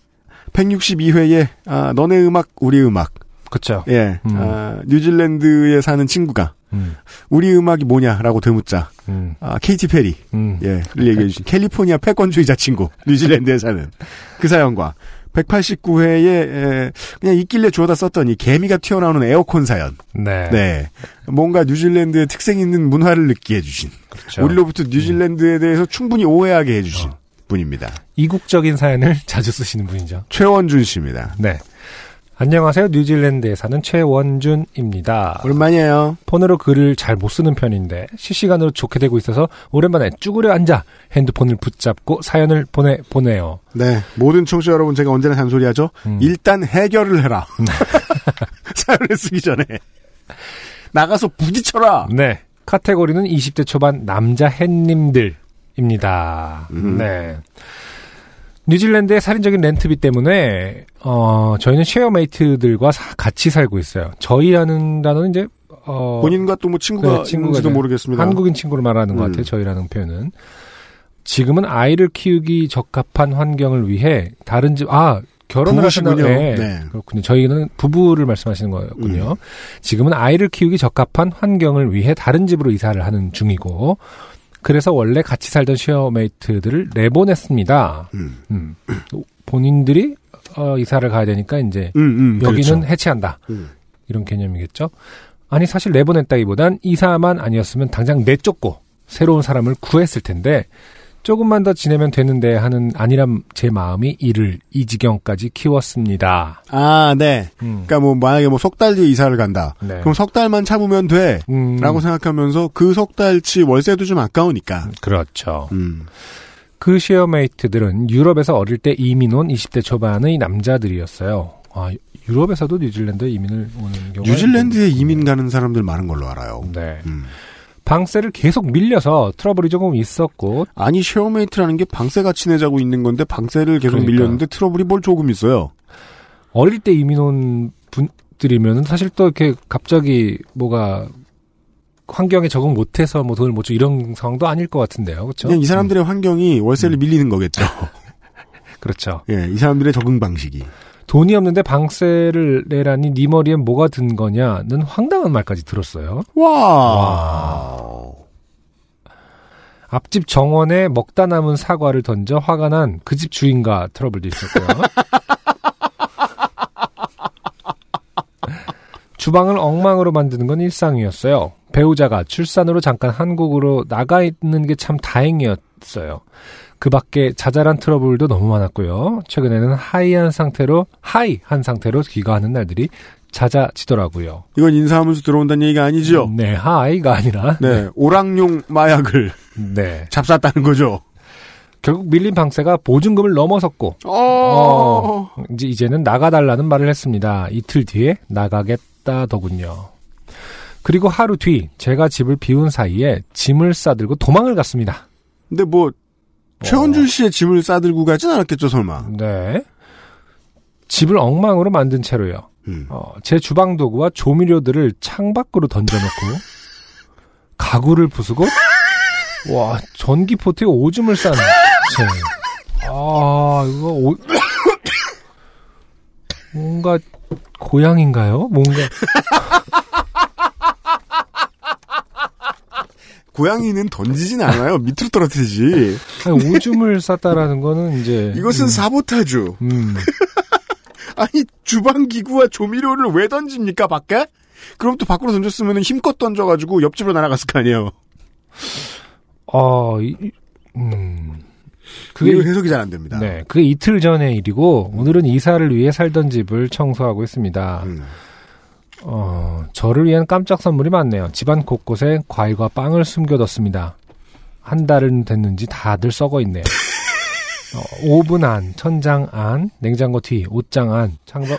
162회에, 아, 너네 음악, 우리 음악. 그렇죠. 예, 음. 아, 뉴질랜드에 사는 친구가, 음, 우리 음악이 뭐냐라고 되묻자, 음, 아, 케이티 페리, 음, 예, 를 얘기해 주신 캘리포니아 패권주의자 친구, 뉴질랜드에 사는 그 사연과 189회에 그냥 있길래 주워다 이 개미가 튀어나오는 에어컨 사연. 네, 네. 뭔가 뉴질랜드의 특색 있는 문화를 느끼게 해주신. 그렇죠. 우리로부터 뉴질랜드에 대해서 충분히 오해하게 해주신 어. 분입니다. 이국적인 사연을 자주 쓰시는 분이죠. 최원준 씨입니다. 네. 안녕하세요. 뉴질랜드에 사는 최원준입니다. 오랜만이에요. 폰으로 글을 잘 못 쓰는 편인데 실시간으로 좋게 되고 있어서 오랜만에 쭈그려 앉아 핸드폰을 붙잡고 사연을 보내 보내요. 네. 모든 청취자 여러분 제가 언제나 잔소리하죠. 음. 일단 해결을 해라. 사연을 쓰기 전에. 나가서 부딪혀라. 네. 카테고리는 20대 초반 남자 햇님들입니다. 음. 네. 뉴질랜드의 살인적인 렌트비 때문에 어 저희는 쉐어메이트들과 사- 같이 살고 있어요. 저희라는 단어는 이제 어 본인과 또 뭐 친구가 네, 친구가 있는지도 이제 모르겠습니다. 한국인 친구를 말하는 것 음. 같아요. 저희라는 표현은. 지금은 아이를 키우기 적합한 환경을 위해 다른 집, 아, 결혼을 하시나 부부시군요. 네. 네. 그렇군요. 저희는 부부를 말씀하시는 거였군요. 지금은 아이를 키우기 적합한 환경을 위해 다른 집으로 이사를 하는 중이고, 그래서 원래 같이 살던 쉐어메이트들을 내보냈습니다. 음. 음. 본인들이 어, 이사를 가야 되니까 이제 음, 음, 여기는 그렇죠. 해체한다. 음. 이런 개념이겠죠. 아니 사실 내보냈다기보단 이사만 아니었으면 당장 내쫓고 새로운 사람을 구했을 텐데 조금만 더 지내면 되는데 하는 안이한 제 마음이 일을 이 지경까지 키웠습니다. 아, 네. 음. 그러니까 뭐 만약에 뭐 석 달 뒤에 이사를 간다. 네. 그럼 석 달만 참으면 돼. 음, 라고 생각하면서 그 석 달치 월세도 좀 아까우니까. 그렇죠. 음. 그 쉐어메이트들은 유럽에서 어릴 때 이민 온 20대 초반의 남자들이었어요. 아, 유럽에서도 뉴질랜드에 이민을 오는 경우가 뉴질랜드에 이민 가는 사람들 많은 걸로 알아요. 네. 음. 방세를 계속 밀려서 트러블이 조금 있었고 아니 쉐어메이트라는 게 방세 같이 내자고 있는 건데 방세를 계속 그러니까. 밀렸는데 트러블이 뭘 조금 있어요. 어릴 때 이민 온 분들이면 사실 또 이렇게 갑자기 뭐가 환경에 적응 못해서 뭐 돈을 못 주 이런 상황도 아닐 것 같은데요, 그렇죠? 그냥 이 사람들의 환경이 월세를 음. 밀리는 거겠죠. 그렇죠. 예, 이 사람들의 적응 방식이. 돈이 없는데 방세를 내라니 네 머리엔 뭐가 든 거냐는 황당한 말까지 들었어요. 와. 앞집 정원에 먹다 남은 사과를 던져 화가 난 그 집 주인과 트러블도 있었고요. 주방을 엉망으로 만드는 건 일상이었어요. 배우자가 출산으로 잠깐 한국으로 나가 있는 게 참 다행이었어요. 그 밖에 자잘한 트러블도 너무 많았고요. 최근에는 하이한 상태로, 하이한 상태로 귀가하는 날들이 잦아지더라고요. 이건 인사하면서 들어온다는 얘기가 아니죠. 네, 하이가 아니라. 네, 오락용 마약을 네. 잡쌌다는 거죠. 결국 밀린 방세가 보증금을 넘어섰고, 어. 이제 이제는 나가달라는 말을 했습니다. 이틀 뒤에 나가겠다더군요. 그리고 하루 뒤 제가 집을 비운 사이에 짐을 싸들고 도망을 갔습니다. 근데 뭐 최원준 씨의 짐을 싸들고 가진 않았겠죠, 설마. 네. 집을 엉망으로 만든 채로요. 음. 어, 제 주방 도구와 조미료들을 창 밖으로 던져놓고 가구를 부수고 와 전기 포트에 오줌을 싼 채. 아 이거 오... 뭔가 고양인가요? 뭔가 고양이는 던지진 않아요. 밑으로 떨어뜨리지. 아니, 오줌을 쌌다라는 거는 이제 이것은 음, 사보타주. 음, 아니 주방 기구와 조미료를 왜 던집니까 밖에? 그럼 또 밖으로 던졌으면 힘껏 던져가지고 옆집으로 날아갔을 거 아니에요. 어, 이, 음, 그게 그게 해석이 잘 안 됩니다. 네, 그게 이틀 전의 일이고 오늘은 이사를 위해 살던 집을 청소하고 있습니다. 음. 어, 저를 위한 깜짝 선물이 많네요. 집안 곳곳에 과일과 빵을 숨겨뒀습니다. 한 달은 됐는지 다들 썩어 있네요. 어, 오븐 안, 천장 안, 냉장고 뒤, 옷장 안, 창바,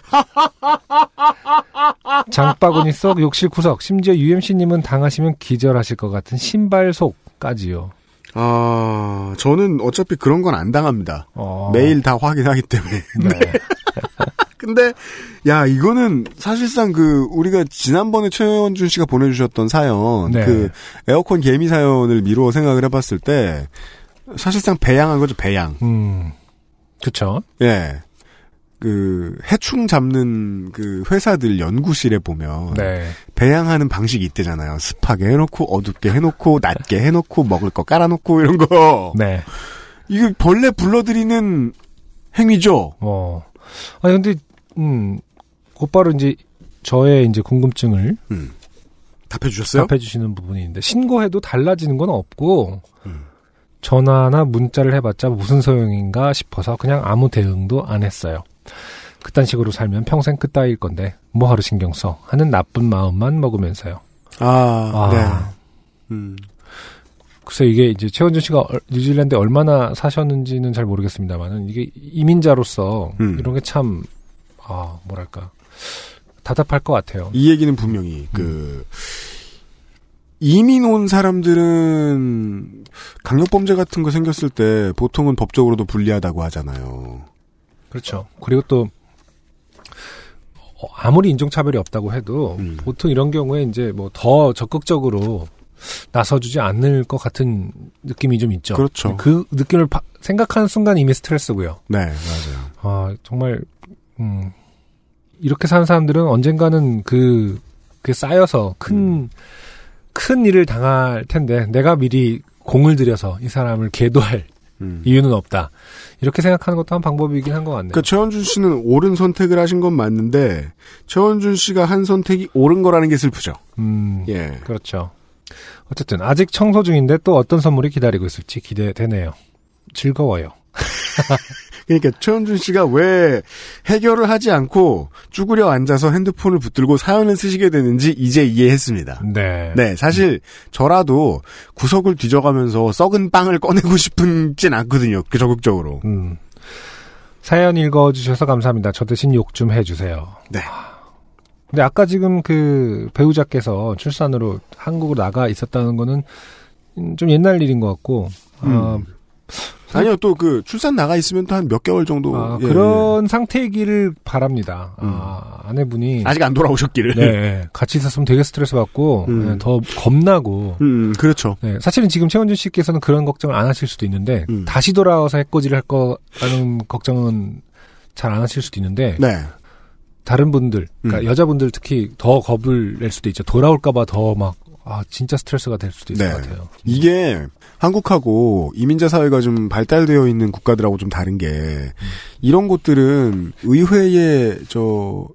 장바구니 속, 욕실 구석, 심지어 UMC님은 당하시면 기절하실 것 같은 신발 속까지요. 아 저는 어차피 그런 건 안 당합니다. 어, 매일 다 확인하기 때문에. 네. 근데 야 이거는 사실상 그 우리가 지난번에 최원준 씨가 보내주셨던 사연 네. 그 에어컨 개미 사연을 미루어 생각을 해봤을 때 사실상 배양한 거죠 배양 음, 그쵸. 예. 그 해충 잡는 그 회사들 연구실에 보면 네. 배양하는 방식이 있대잖아요. 습하게 해놓고 어둡게 해놓고 낮게 해놓고 먹을 거 깔아놓고 이런 거. 네. 이거 벌레 불러들이는 행위죠. 어. 아니, 근데, 음, 곧바로 이제, 저의 이제 궁금증을 답해 주셨어요? 답해 주시는 부분이 있는데, 신고해도 달라지는 건 없고, 음. 전화나 문자를 해봤자 무슨 소용인가 싶어서 그냥 아무 대응도 안 했어요. 그딴 식으로 살면 평생 끝따위일 건데, 뭐하러 신경 써? 하는 나쁜 마음만 먹으면서요. 아, 아. 네. 음. 글쎄 이게 이제 최원준 씨가 얼- 뉴질랜드에 얼마나 사셨는지는 잘 모르겠습니다만은 이게 이민자로서 음. 이런 게 참 아 뭐랄까 답답할 것 같아요. 이 얘기는 분명히 그 이민 온 사람들은 강력범죄 같은 거 생겼을 때 보통은 법적으로도 불리하다고 하잖아요. 그렇죠. 그리고 또 어, 아무리 인종차별이 없다고 해도 음. 보통 이런 경우에 이제 뭐 더 적극적으로 나서주지 않을 것 같은 느낌이 좀 있죠. 그렇죠. 그 느낌을 파- 생각하는 순간 이미 스트레스고요. 네, 맞아요. 아, 정말, 음, 이렇게 사는 사람들은 언젠가는 그, 그 쌓여서 큰, 큰 일을 당할 텐데, 내가 미리 공을 들여서 이 사람을 계도할 음. 이유는 없다. 이렇게 생각하는 것도 한 방법이긴 한 것 같네요. 그러니까 최원준 씨는 옳은 선택을 하신 건 맞는데 최원준 씨가 한 선택이 옳은 거라는 게 슬프죠. 음, 예. 그렇죠. 어쨌든 아직 청소 중인데 또 어떤 선물이 기다리고 있을지 기대되네요. 즐거워요. 그러니까 최원준 씨가 왜 해결을 하지 않고 쭈그려 앉아서 핸드폰을 붙들고 사연을 쓰시게 되는지 이제 이해했습니다. 네. 네, 사실 저라도 구석을 뒤져가면서 썩은 빵을 꺼내고 싶은진 않거든요. 그 적극적으로. 음. 사연 읽어주셔서 감사합니다. 저 대신 욕 좀 해주세요. 네. 근데 아까 지금 그 배우자께서 출산으로 한국으로 나가 있었다는 거는 음, 좀 옛날 일인 것 같고, 어, 아니요, 또 그 출산 나가 있으면 또 한 몇 개월 정도. 아, 예, 그런 상태이기를 바랍니다. 아, 아내분이. 예. 아직 안 돌아오셨기를. 네, 같이 있었으면 되게 스트레스 받고, 음. 네, 더 겁나고, 음, 그렇죠. 네, 사실은 지금 최원준 씨께서는 그런 걱정을 안 하실 수도 있는데, 음. 다시 돌아와서 해코지를 할 거라는 걱정은 잘 안 하실 수도 있는데, 네. 다른 분들, 그러니까 음. 여자분들 특히 더 겁을 낼 수도 있죠. 돌아올까봐 더 막, 아, 진짜 스트레스가 될 수도 있을 네. 것 같아요. 이게 한국하고 이민자 사회가 좀 발달되어 있는 국가들하고 좀 다른 게 이런 곳들은 의회에 저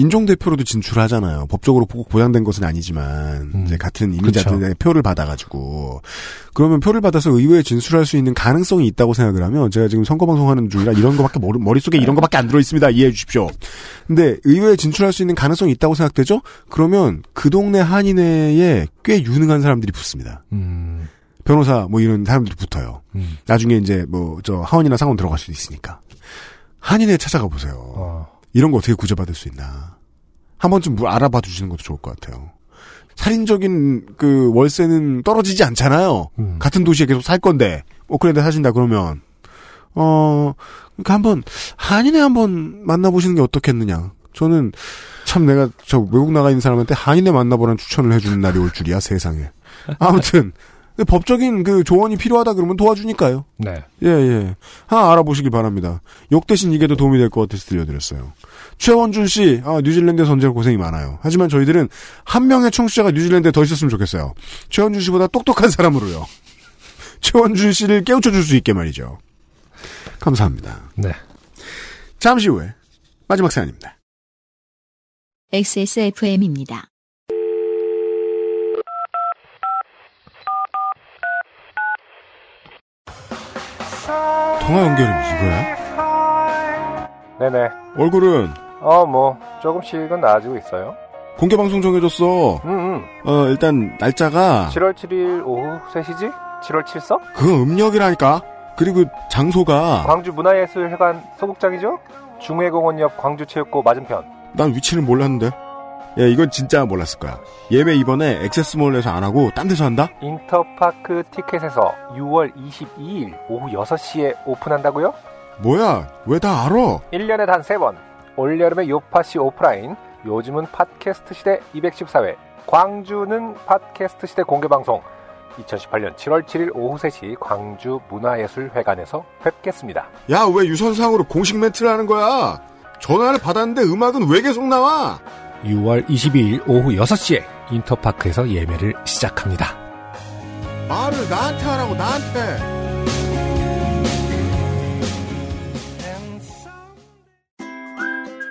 인종 대표로도 진출하잖아요. 법적으로 꼭 보장된 것은 아니지만 음. 이제 같은 이민자들의 표를 받아가지고 그러면 표를 받아서 의회에 진출할 수 있는 가능성이 있다고 생각을 하면 제가 지금 선거 방송하는 중이라 이런 거밖에 머리, 머릿속에 이런 거밖에 안 들어 있습니다. 이해해 주십시오. 근데 의회에 진출할 수 있는 가능성이 있다고 생각되죠? 그러면 그 동네 한인회에 꽤 유능한 사람들이 붙습니다. 음, 변호사 뭐 이런 사람들이 붙어요. 음, 나중에 이제 뭐 저 하원이나 상원 들어갈 수도 있으니까 한인회 찾아가 보세요. 어, 이런 거 어떻게 구제받을 수 있나 한 번쯤 뭐 알아봐 주시는 것도 좋을 것 같아요. 살인적인 그 월세는 떨어지지 않잖아요. 음. 같은 도시에 계속 살 건데 오클랜드 사신다 그러면 어 그러니까 한번 한인회 한번 만나보시는 게 어떻겠느냐. 저는 참 내가 저 외국 나가 있는 사람한테 한인회 만나보라는 추천을 해주는 날이 올 줄이야 세상에. 아무튼 그 법적인 그 조언이 필요하다 그러면 도와주니까요. 네. 예, 예. 하나 알아보시길 바랍니다. 욕 대신 이게 더 도움이 될 것 같아서 들려드렸어요. 최원준 씨, 아, 뉴질랜드에서 언제나 고생이 많아요. 하지만 저희들은 한 명의 청취자가 뉴질랜드에 더 있었으면 좋겠어요. 최원준 씨보다 똑똑한 사람으로요. 최원준 씨를 깨우쳐 줄 수 있게 말이죠. 감사합니다. 네. 잠시 후에 마지막 사연입니다. XSFM입니다. 통화 연결은 이거야? 네네. 얼굴은 어, 뭐, 조금씩은 나아지고 있어요. 공개 방송 정해줬어. 음, 음. 어, 일단 날짜가 7월 7일 오후 3시지? 7월 7서? 그건 음력이라니까. 그리고 장소가 광주 문화예술회관 소극장이죠? 중회공원 옆 광주체육고 맞은편. 난 위치를 몰랐는데. 야, 이건 진짜 몰랐을 거야. 예매 이번에 액세스몰에서 안 하고 딴 데서 한다? 인터파크 티켓에서 6월 22일 오후 6시에 오픈한다고요? 뭐야? 왜 다 알아? 1년에 단 3번. 올여름의 요파시 오프라인. 요즘은 팟캐스트 시대 214회. 광주는 팟캐스트 시대 공개방송. 2018년 7월 7일 오후 3시 광주 문화예술회관에서 뵙겠습니다. 야, 왜 유선상으로 공식 멘트를 하는 거야? 전화를 받았는데 음악은 왜 계속 나와? 6월 22일 오후 6시에 인터파크에서 예매를 시작합니다. 말을 나한테 하라고, 나한테!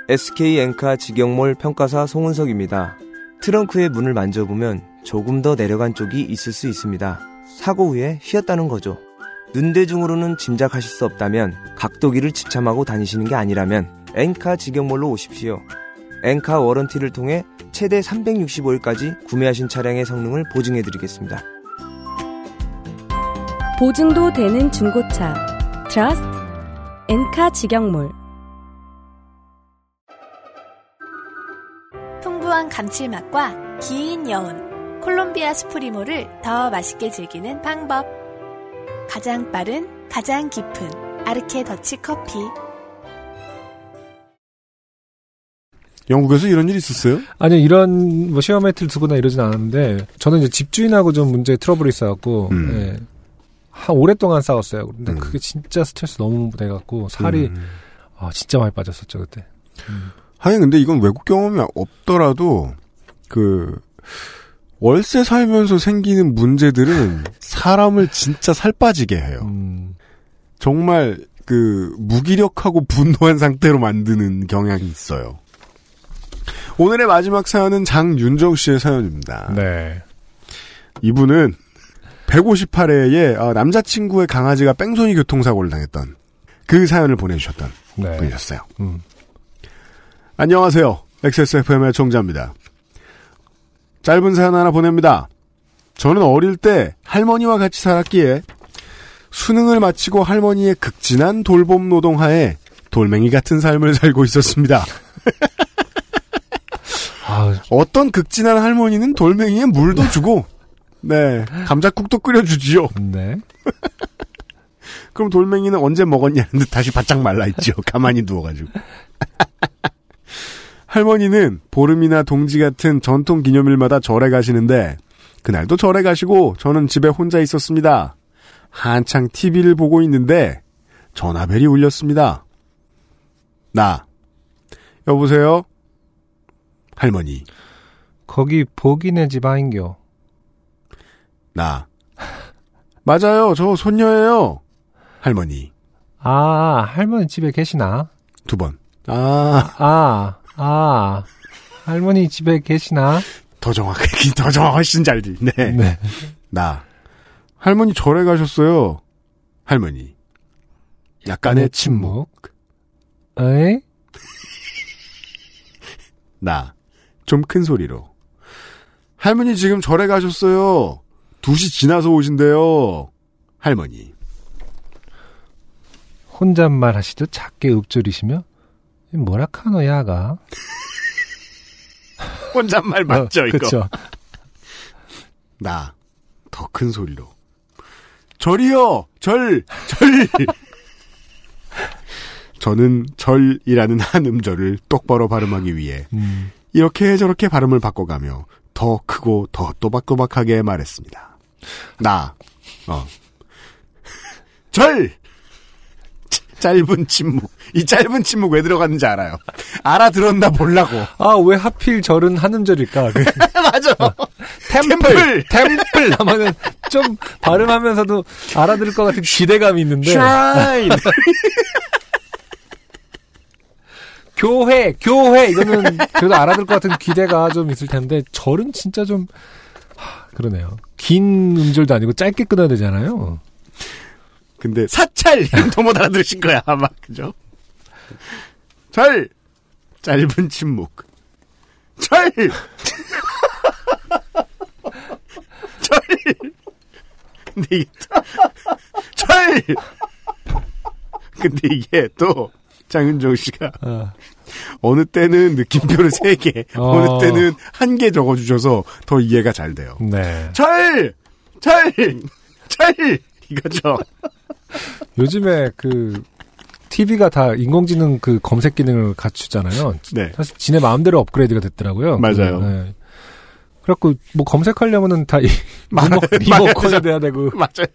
SK 엔카 직영몰 평가사 송은석입니다. 트렁크의 문을 만져보면 조금 더 내려간 쪽이 있을 수 있습니다. 사고 후에 휘었다는 거죠. 눈대중으로는 짐작하실 수 없다면 각도기를 지참하고 다니시는 게 아니라면 엔카 직영몰로 오십시오. 엔카 워런티를 통해 최대 365일까지 구매하신 차량의 성능을 보증해 드리겠습니다. 보증도 되는 중고차. 트러스트 엔카 직영몰. 풍부한 감칠맛과 긴 여운, 콜롬비아 스프리모를 더 맛있게 즐기는 방법. 가장 빠른, 가장 깊은 아르케 더치 커피. 영국에서 이런 일 있었어요? 아니 이런 뭐 시어 매트를 두거나 이러진 않았는데 저는 이제 집주인하고 좀 문제 트러블이 있어갖고 음. 예. 한 오랫동안 싸웠어요. 근데 음. 그게 진짜 스트레스 너무 돼갖고 살이 음. 아 진짜 많이 빠졌었죠 그때. 하긴 근데 이건 외국 경험이 없더라도 그 월세 살면서 생기는 문제들은 사람을 진짜 살 빠지게 해요. 음, 정말 그 무기력하고 분노한 상태로 만드는 경향이 있어요. 오늘의 마지막 사연은 장윤정 씨의 사연입니다. 네. 이분은 158회에 어, 남자친구의 강아지가 뺑소니 교통사고를 당했던 그 사연을 보내주셨던 네. 분이셨어요. 음. 안녕하세요. XSFM의 청자입니다. 짧은 사연 하나 보냅니다. 저는 어릴 때 할머니와 같이 살았기에 수능을 마치고 할머니의 극진한 돌봄 노동하에 돌멩이 같은 삶을 살고 있었습니다. 아, 어떤 극진한 할머니는 돌멩이에 물도 주고, 네, 감자국도 끓여주지요. 네. 그럼 돌멩이는 언제 먹었냐는 듯 다시 바짝 말라있죠. 가만히 누워가지고. 할머니는 보름이나 동지 같은 전통 기념일마다 절에 가시는데, 그날도 절에 가시고, 저는 집에 혼자 있었습니다. 한창 TV를 보고 있는데, 전화벨이 울렸습니다. 나. 여보세요? 할머니. 거기 복이네 집 아인겨. 나. 맞아요. 저 손녀예요. 할머니. 아, 할머니 집에 계시나? 두 번. 아, 아, 아, 할머니 집에 계시나? 더 정확하게, 더 정확, 훨씬 잘 들. 네. 네. 나. 할머니 절에 가셨어요. 할머니. 약간의 침묵. 에이? 나. 좀 큰 소리로. 할머니 지금 절에 가셨어요. 2시 지나서 오신대요. 할머니. 혼잣말 하시듯 작게 읊조리시며 뭐라 카노 야가? 혼잣말 맞죠, 어, 이거? 그쵸. 나. 더 큰 소리로. 절이요! 절! 절! 저는 절이라는 한 음절을 똑바로 발음하기 위해 음, 이렇게 저렇게 발음을 바꿔가며 더 크고 더 또박또박하게 말했습니다. 나, 어. 절! 치- 짧은 침묵. 이 짧은 침묵 왜 들어갔는지 알아요. 알아들었나 보려고. 아, 왜 하필 절은 한 음절일까? 그 맞아. 템플! 템플! 하면은 좀 발음하면서도 알아들을 것 같은 기대감이 있는데. 슈라인! 교회! 교회! 이거는 그래도 알아들 것 같은 기대가 좀 있을 텐데, 절은 진짜 좀, 하, 그러네요. 긴 음절도 아니고 짧게 끊어야 되잖아요. 근데 사찰! 이거 못 알아들으신 거야, 아마. 그죠? 절! 짧은 침묵. 절! 절! 근데 이게, 절! 근데 이게 또, 장윤정 씨가 어. 어느 때는 느낌표를 세 개, 어. 어느 때는 한 개 적어주셔서 더 이해가 잘 돼요. 네. 절! 절! 절! 이거죠. 요즘에 그, TV가 다 인공지능 그 검색 기능을 갖추잖아요. 네. 사실 지네 마음대로 업그레이드가 됐더라고요. 맞아요. 네. 그래갖고 뭐 검색하려면은 다. 리모, 리모컨이 돼야 되고 맞아요.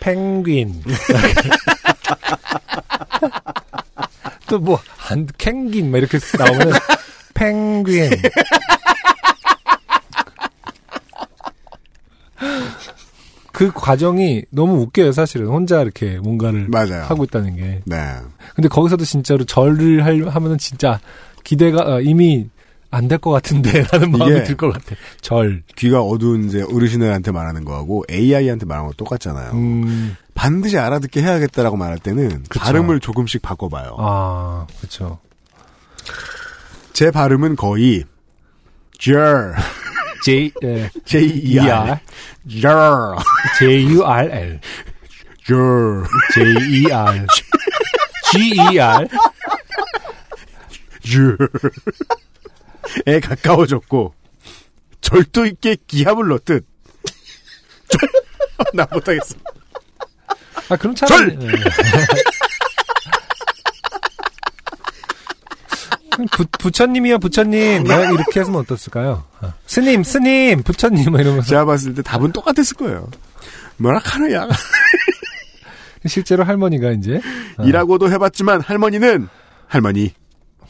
펭귄 또 뭐 한 캥긴 막 이렇게 나오면 펭귄 그 과정이 너무 웃겨요 사실은 혼자 이렇게 뭔가를 맞아요. 하고 있다는 게 네. 근데 거기서도 진짜로 절을 할, 하면은 진짜 기대가 어, 이미 안 될 것 같은데 라는 마음이 들 것 같아 절 귀가 어두운 이제 어르신들한테 말하는 거하고 AI한테 말하는 거 똑같잖아요. 음, 반드시 알아듣게 해야겠다라고 말할 때는 그쵸. 발음을 조금씩 바꿔봐요. 아 그렇죠 제 발음은 거의 절, J 예, J E R, 절, J U R L. 절, J E R. G E R. 절에 가까워졌고 절도 있게 기합을 넣듯 절, 나 못하겠어. 아 그럼 차라리 예. 부, 부처님이요 부처님 뭐 이렇게 했으면 어떻을까요? 아, 스님 스님 부처님 뭐 이러면서 제가 봤을 때 답은 똑같았을 거예요. 뭐라 카느야. 실제로 할머니가 이제 어, 이라고도 해봤지만 할머니는 할머니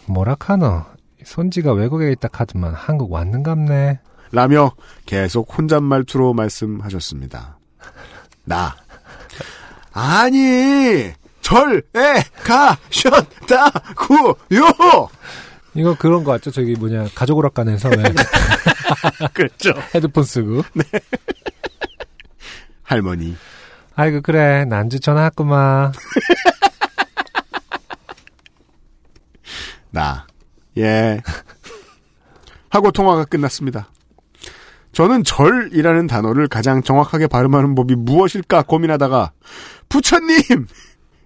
뭐라 카노 손지가 외국에 있다 카드만 한국 왔는갑네 라며 계속 혼잣말투로 말씀하셨습니다. 나. 아니, 절에 가셨다구요! 이거 그런 거 같죠? 저기 뭐냐 가족 오락관에서 왜 그렇죠. 헤드폰 쓰고. 할머니. 아이고 그래 난주 전화 왔구만. 나. 예. 하고 통화가 끝났습니다. 저는 절이라는 단어를 가장 정확하게 발음하는 법이 무엇일까 고민하다가 부처님!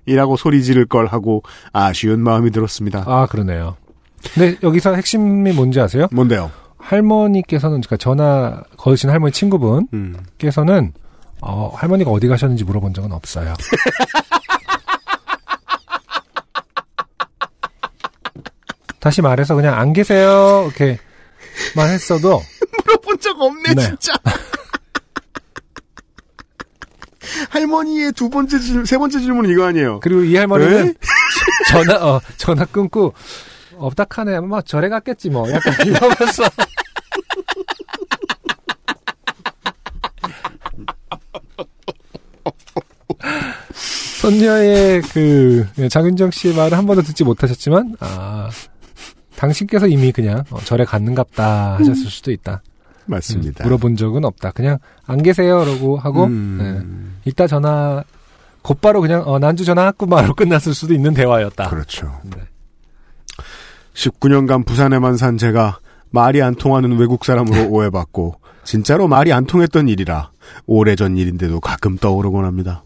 이라고 소리 지를 걸 하고 아쉬운 마음이 들었습니다. 아 그러네요. 근데 여기서 핵심이 뭔지 아세요? 뭔데요? 할머니께서는 그러니까 전화 거신 할머니 친구분께서는 어, 할머니가 어디 가셨는지 물어본 적은 없어요. 다시 말해서 그냥 안 계세요 이렇게만 했어도 물어본 적 없네, 네. 진짜. 할머니의 두 번째 질, 세 번째 질문은 이거 아니에요. 그리고 이 할머니는 에? 전화 어, 전화 끊고 없다카네 뭐 절에 갔겠지 뭐 약간 이러면서 손녀의 그 장윤정 씨의 말을 한 번도 듣지 못하셨지만 아 당신께서 이미 그냥 어, 절에 갔는갑다 하셨을 수도 있다. 맞습니다. 음, 물어본 적은 없다. 그냥 안 계세요라고 하고 음. 네. 이따 전화 곧바로 그냥 어, 난주 전화 왔구만로 끝났을 수도 있는 대화였다. 그렇죠. 네. 19년간 부산에만 산 제가 말이 안 통하는 외국 사람으로 오해받고 진짜로 말이 안 통했던 일이라 오래전 일인데도 가끔 떠오르곤 합니다.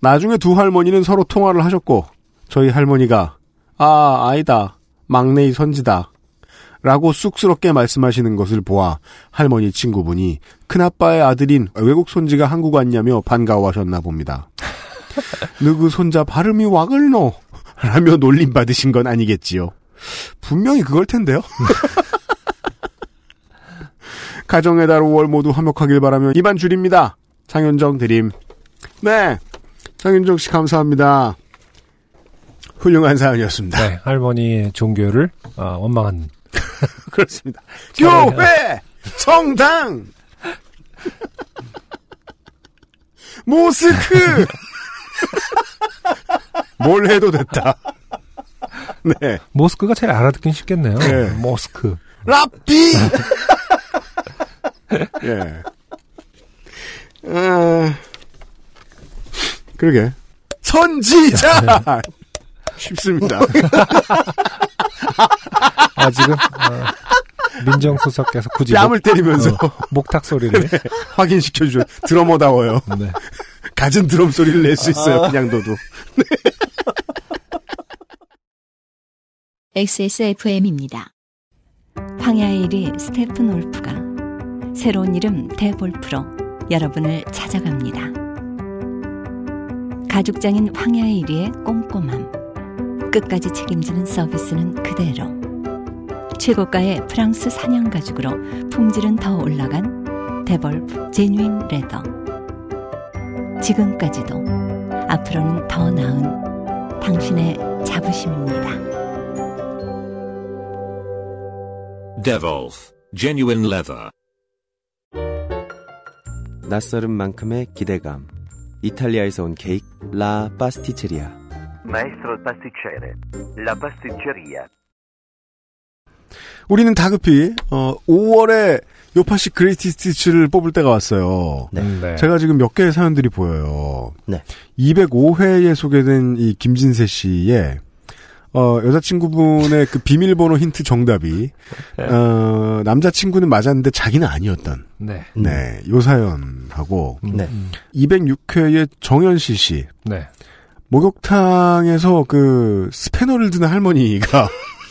나중에 두 할머니는 서로 통화를 하셨고 저희 할머니가 아 아니다 막내의 선지다 라고 쑥스럽게 말씀하시는 것을 보아 할머니 친구분이 큰아빠의 아들인 외국 손지가 한국 왔냐며 반가워하셨나 봅니다. 누구 손자 발음이 와글노 라며 놀림 받으신 건 아니겠지요. 분명히 그걸 텐데요. 가정의 달 5월 모두 화목하길 바라며 이만 줄입니다. 장윤정 드림. 네. 장윤정 씨 감사합니다. 훌륭한 사연이었습니다. 네, 할머니의 종교를 어, 원망한 그렇습니다. 잘해요. 교회! 성당! 모스크! 뭘 해도 됐다. 네. 모스크가 제일 알아듣긴 쉽겠네요. 네. 모스크. 라삐! 예. 아, 그러게. 선지자! 쉽습니다. 아 지금 어, 민정수석께서 굳이 뺨을 때리면서 어, 목탁 소리를 확인시켜줘. 드러머다워요. 네. 갖은 드럼 소리를 낼 수 있어요. 그냥 둬도. XSFM입니다. 황야의 일이 스테픈울프가 새로운 이름 데볼프로 여러분을 찾아갑니다. 가죽장인 황야의 일이의 꼼꼼함, 끝까지 책임지는 서비스는 그대로. 최고가의 프랑스 사냥 가죽으로 품질은 더 올라간 데볼프 제뉴인 레더. 지금까지도 앞으로는 더 나은 당신의 자부심입니다. Devolf Genuine Leather. 낯설은 만큼의 기대감. 이탈리아에서 온 케이크 라 파스티체리아. Maestro pasticcere. La pasticceria. 우리는 다급히, 어, 5월에 요파시 그레이티 스티치를 뽑을 때가 왔어요. 네. 네. 제가 지금 몇 개의 사연들이 보여요. 네. 205회에 소개된 이 김진세 씨의 어, 여자친구분의 그 비밀번호 힌트 정답이, 어, 남자친구는 맞았는데 자기는 아니었던, 네. 네, 요 사연하고, 네. 음, 206회의 정현실 씨, 네. 목욕탕에서 그 스패너를 드는 할머니가,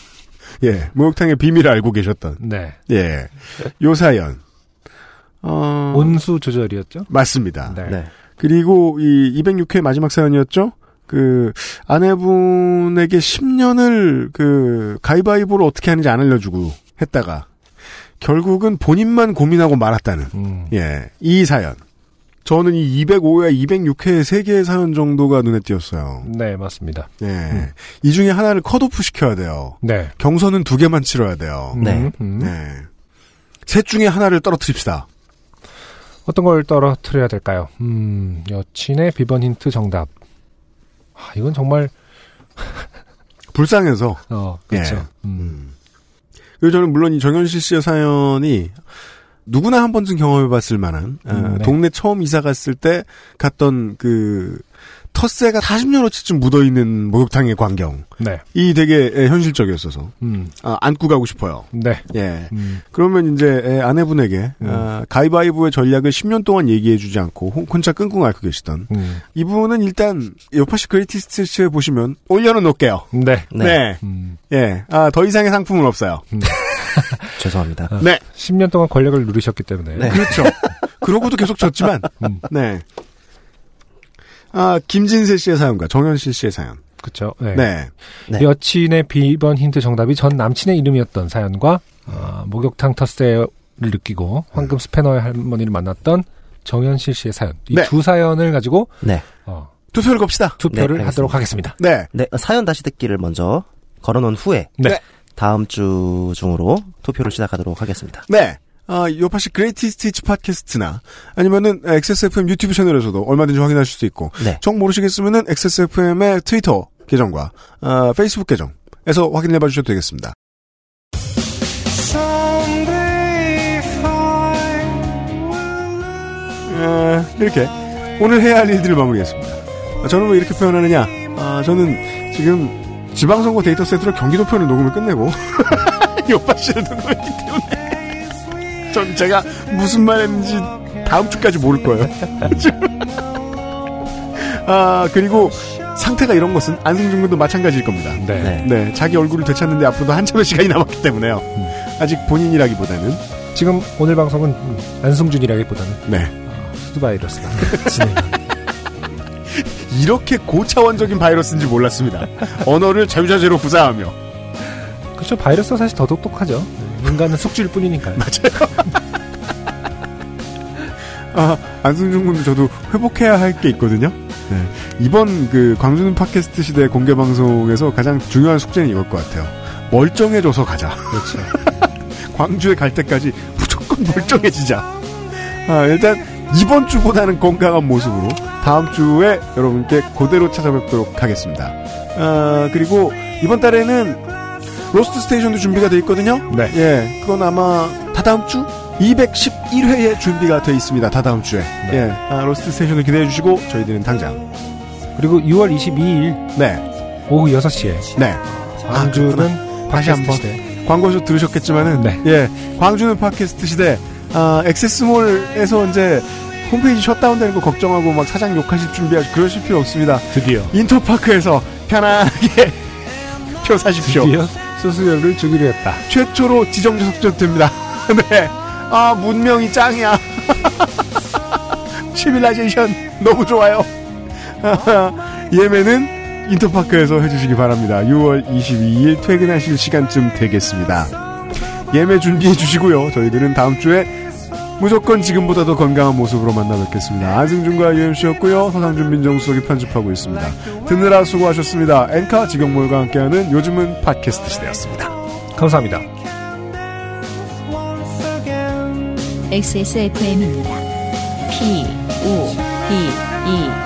예, 목욕탕의 비밀을 알고 계셨던, 네. 예, 요 사연. 어, 온수 조절이었죠? 맞습니다. 네. 네. 그리고 이 206회 마지막 사연이었죠? 그, 아내분에게 10년을 그, 가위바위보를 어떻게 하는지 안 알려주고 했다가, 결국은 본인만 고민하고 말았다는, 음. 예, 이 사연. 저는 이 205회, 206회 세 개의 사연 정도가 눈에 띄었어요. 네, 맞습니다. 예. 이 중에 하나를 컷오프 시켜야 돼요. 네. 경선은 두 개만 치러야 돼요. 네. 음, 음. 네. 셋 중에 하나를 떨어뜨립시다. 어떤 걸 떨어뜨려야 될까요? 음, 여친의 비번 힌트 정답. 아, 이건 정말, 불쌍해서. 어, 그렇죠. 예. 음, 그리고 저는 물론 이 정현실 씨의 사연이 누구나 한 번쯤 경험해봤을 만한 어, 음, 네. 동네 처음 이사 갔을 때 갔던 그 텃세가 40년어치쯤 묻어있는 목욕탕의 광경이 네. 되게 예, 현실적이었어서 음, 아, 안고 가고 싶어요. 네. 예. 음, 그러면 이제 예, 아내분에게 아, 가위바위보의 전략을 10년 동안 얘기해주지 않고 혼- 혼자 끙끙 앓고 계시던 음, 이분은 일단 요파씨 greatest에 보시면 올려는 놓을게요. 네. 네. 음, 예. 아, 더 이상의 상품은 없어요. 죄송합니다. 아, 네. 10년 동안 권력을 누리셨기 때문에. 네. 그렇죠. 그러고도 계속 졌지만, 음, 네. 아, 김진세 씨의 사연과 정현실 씨의 사연. 그쵸. 네. 네. 네. 여친의 비번 힌트 정답이 전 남친의 이름이었던 사연과 어, 목욕탕 텃세를 느끼고 황금 스패너의 할머니를 만났던 정현실 씨의 사연 이 네. 두 사연을 가지고 네. 어, 투표를 겁시다. 투표를 네, 하도록 하겠습니다. 네. 네, 사연 다시 듣기를 먼저 걸어놓은 후에 네. 다음 주 중으로 투표를 시작하도록 하겠습니다. 네. 아, 요팟시 greatest hits 팟캐스트나 아니면은 XSFM 유튜브 채널에서도 얼마든지 확인하실 수 있고 네. 정 모르시겠으면은 XSFM의 트위터 계정과 아, 페이스북 계정에서 확인해 봐 주셔도 되겠습니다. 아, 이렇게 오늘 해야 할 일들을 마무리했습니다. 아, 저는 왜 이렇게 표현하느냐? 아, 저는 지금 지방선거 데이터 세트로 경기도 편을 녹음을 끝내고 요파 씨를 듣고 있기 때문에 전 제가 무슨 말 했는지 다음 주까지 모를 거예요. 아, 그리고 상태가 이런 것은 안승준 군도 마찬가지일 겁니다. 네. 네. 네, 자기 얼굴을 되찾는데 앞으로도 한참의 시간이 남았기 때문에요. 아직 본인이라기보다는 지금 오늘 방송은 음, 안승준이라기보다는 네. 어, 수드바이러스가 진행. 이렇게 고차원적인 바이러스인지 몰랐습니다. 언어를 자유자재로 구사하며 그렇죠. 바이러스가 사실 더 똑똑하죠. 인간은 숙주일 뿐이니까요. 아, 안승준 군도 저도 회복해야 할 게 있거든요. 네. 이번 그 광주는 팟캐스트 시대 공개 방송에서 가장 중요한 숙제는 이걸 것 같아요. 멀쩡해져서 가자. 그렇죠. 광주에 갈 때까지 무조건 멀쩡해지자. 아, 일단 이번 주보다는 건강한 모습으로 다음 주에 여러분께 그대로 찾아뵙도록 하겠습니다. 아, 그리고 이번 달에는 lost station도 준비가 돼 있거든요. 네. 예, 그건 아마 다다음 주 211회에 준비가 돼 있습니다. 다다음 주에. 네. 예, 아, lost station을 기대해 주시고 저희들은 당장. 그리고 6월 22일 네, 오후 6시에 네. 광주는 다시 팟캐스트 한번. 광고에서 들으셨겠지만은 네. 예 광주는 팟캐스트 시대 아 액세스몰에서 이제 홈페이지 셧다운되는 거 걱정하고 막 사장 욕하실 준비하시 그러실 필요 없습니다. 드디어. 인터파크에서 편안하게 표 사십시오. 드디어? 수수료를 주기로 했다. 최초로 지정주 석전됩니다. 네 아 문명이 짱이야. 시빌라이제이션 너무 좋아요. 예매는 인터파크에서 해주시기 바랍니다. 6월 22일 퇴근하실 시간쯤 되겠습니다. 예매 준비해 주시고요. 저희들은 다음 주에 무조건 지금보다 더 건강한 모습으로 만나 뵙겠습니다. 안승준과 UMC였고요. 서상준 민정수석이 편집하고 있습니다. 듣느라 수고하셨습니다. 엔카 지경몰과 함께하는 요즘은 팟캐스트 시대였습니다. 감사합니다. XSFM입니다. P, O, D, E.